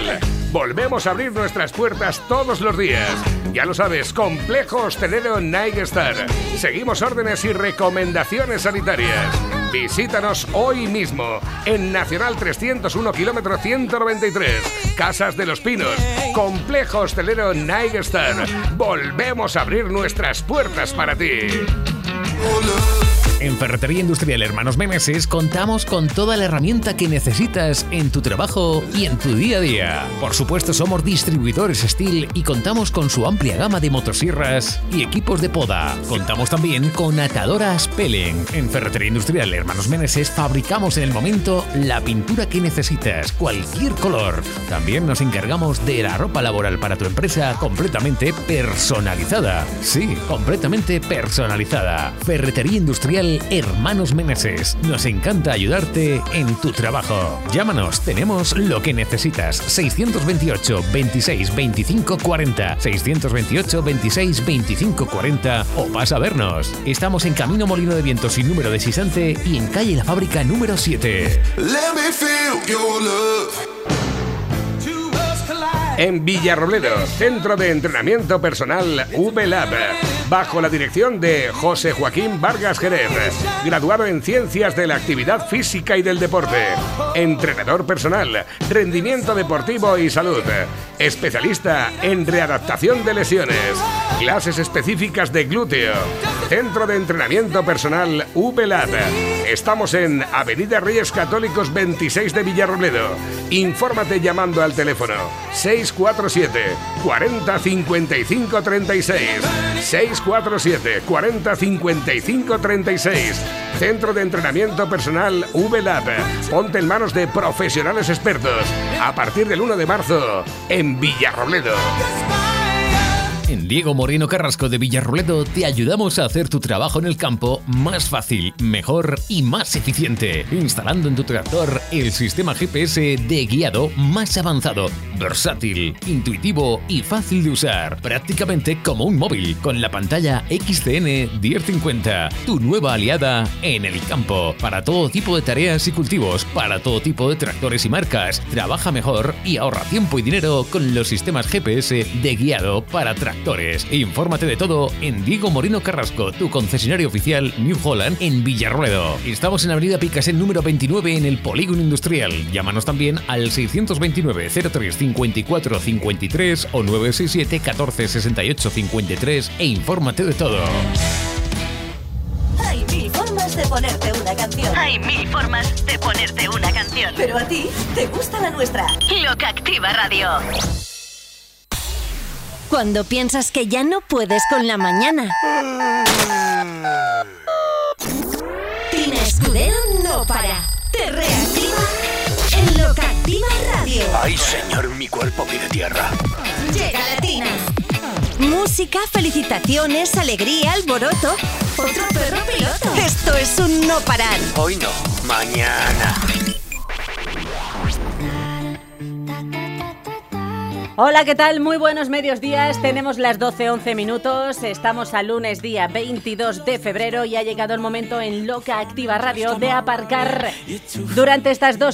Volvemos a abrir nuestras puertas todos los días. Ya lo sabes, complejo hostelero Night Star. Seguimos órdenes y recomendaciones sanitarias. Visítanos hoy mismo en Nacional 301 kilómetro 193, Casas de los Pinos, Complejo Hostelero Night. Volvemos a abrir nuestras puertas para ti. En Ferretería Industrial Hermanos Meneses contamos con toda la herramienta que necesitas en tu trabajo y en tu día a día. Por supuesto, somos distribuidores Steel y contamos con su amplia gama de motosierras y equipos de poda. Contamos también con atadoras Pelen. En Ferretería Industrial Hermanos Meneses fabricamos en el momento la pintura que necesitas, cualquier color. También nos encargamos de la ropa laboral para tu empresa completamente personalizada. Sí, completamente personalizada. Ferretería Industrial Hermanos Meneses. Nos encanta ayudarte en tu trabajo. Llámanos, tenemos lo que necesitas. 628 26 25 40. 628 26 25 40 o pasa a vernos. Estamos en Camino Molino de Viento sin número de Sisante y en calle La Fábrica número 7. Let me feel your love. En Villarrobledo, Centro de Entrenamiento Personal VLAB, bajo la dirección de José Joaquín Vargas Jerez, graduado en Ciencias de la Actividad Física y del Deporte, entrenador personal, rendimiento deportivo y salud, especialista en readaptación de lesiones, clases específicas de glúteo, Centro de Entrenamiento Personal VLAB. Estamos en Avenida Reyes Católicos 26 de Villarrobledo. Infórmate llamando al teléfono 647 40 55 36. 647 40 55 36. Centro de Entrenamiento Personal VLAB. Ponte en manos de profesionales expertos. A partir del 1 de marzo en Villarrobledo. En Diego Moreno Carrasco de Villarroledo te ayudamos a hacer tu trabajo en el campo más fácil, mejor y más eficiente, instalando en tu tractor el sistema GPS de guiado más avanzado, versátil, intuitivo y fácil de usar, prácticamente como un móvil, con la pantalla XCN 1050, tu nueva aliada en el campo, para todo tipo de tareas y cultivos, para todo tipo de tractores y marcas. Trabaja mejor y ahorra tiempo y dinero con los sistemas GPS de guiado para tractores. Infórmate de todo en Diego Moreno Carrasco, tu concesionario oficial New Holland en Villarruedo. Estamos en Avenida Picasen número 29 en el Polígono Industrial. Llámanos también al 629 03 54 53 o 967 14 68 53 e infórmate de todo. Hay mil formas de ponerte una canción. Hay mil formas de ponerte una canción. Pero a ti te gusta la nuestra. Loca Activa Radio. Cuando piensas que ya no puedes con la mañana. Tina Escudero no para. Te reactiva en Loca Activa Radio. Ay, señor, mi cuerpo pide tierra. Llega la Tina. Música, felicitaciones, alegría, alboroto. Otro perro piloto. Esto es un no parar. Hoy no, mañana. Hola, ¿qué tal? Muy buenos medios días. Tenemos las 12.11 minutos. Estamos al lunes día 22 de febrero y ha llegado el momento en Loca Activa Radio de aparcar durante estas dos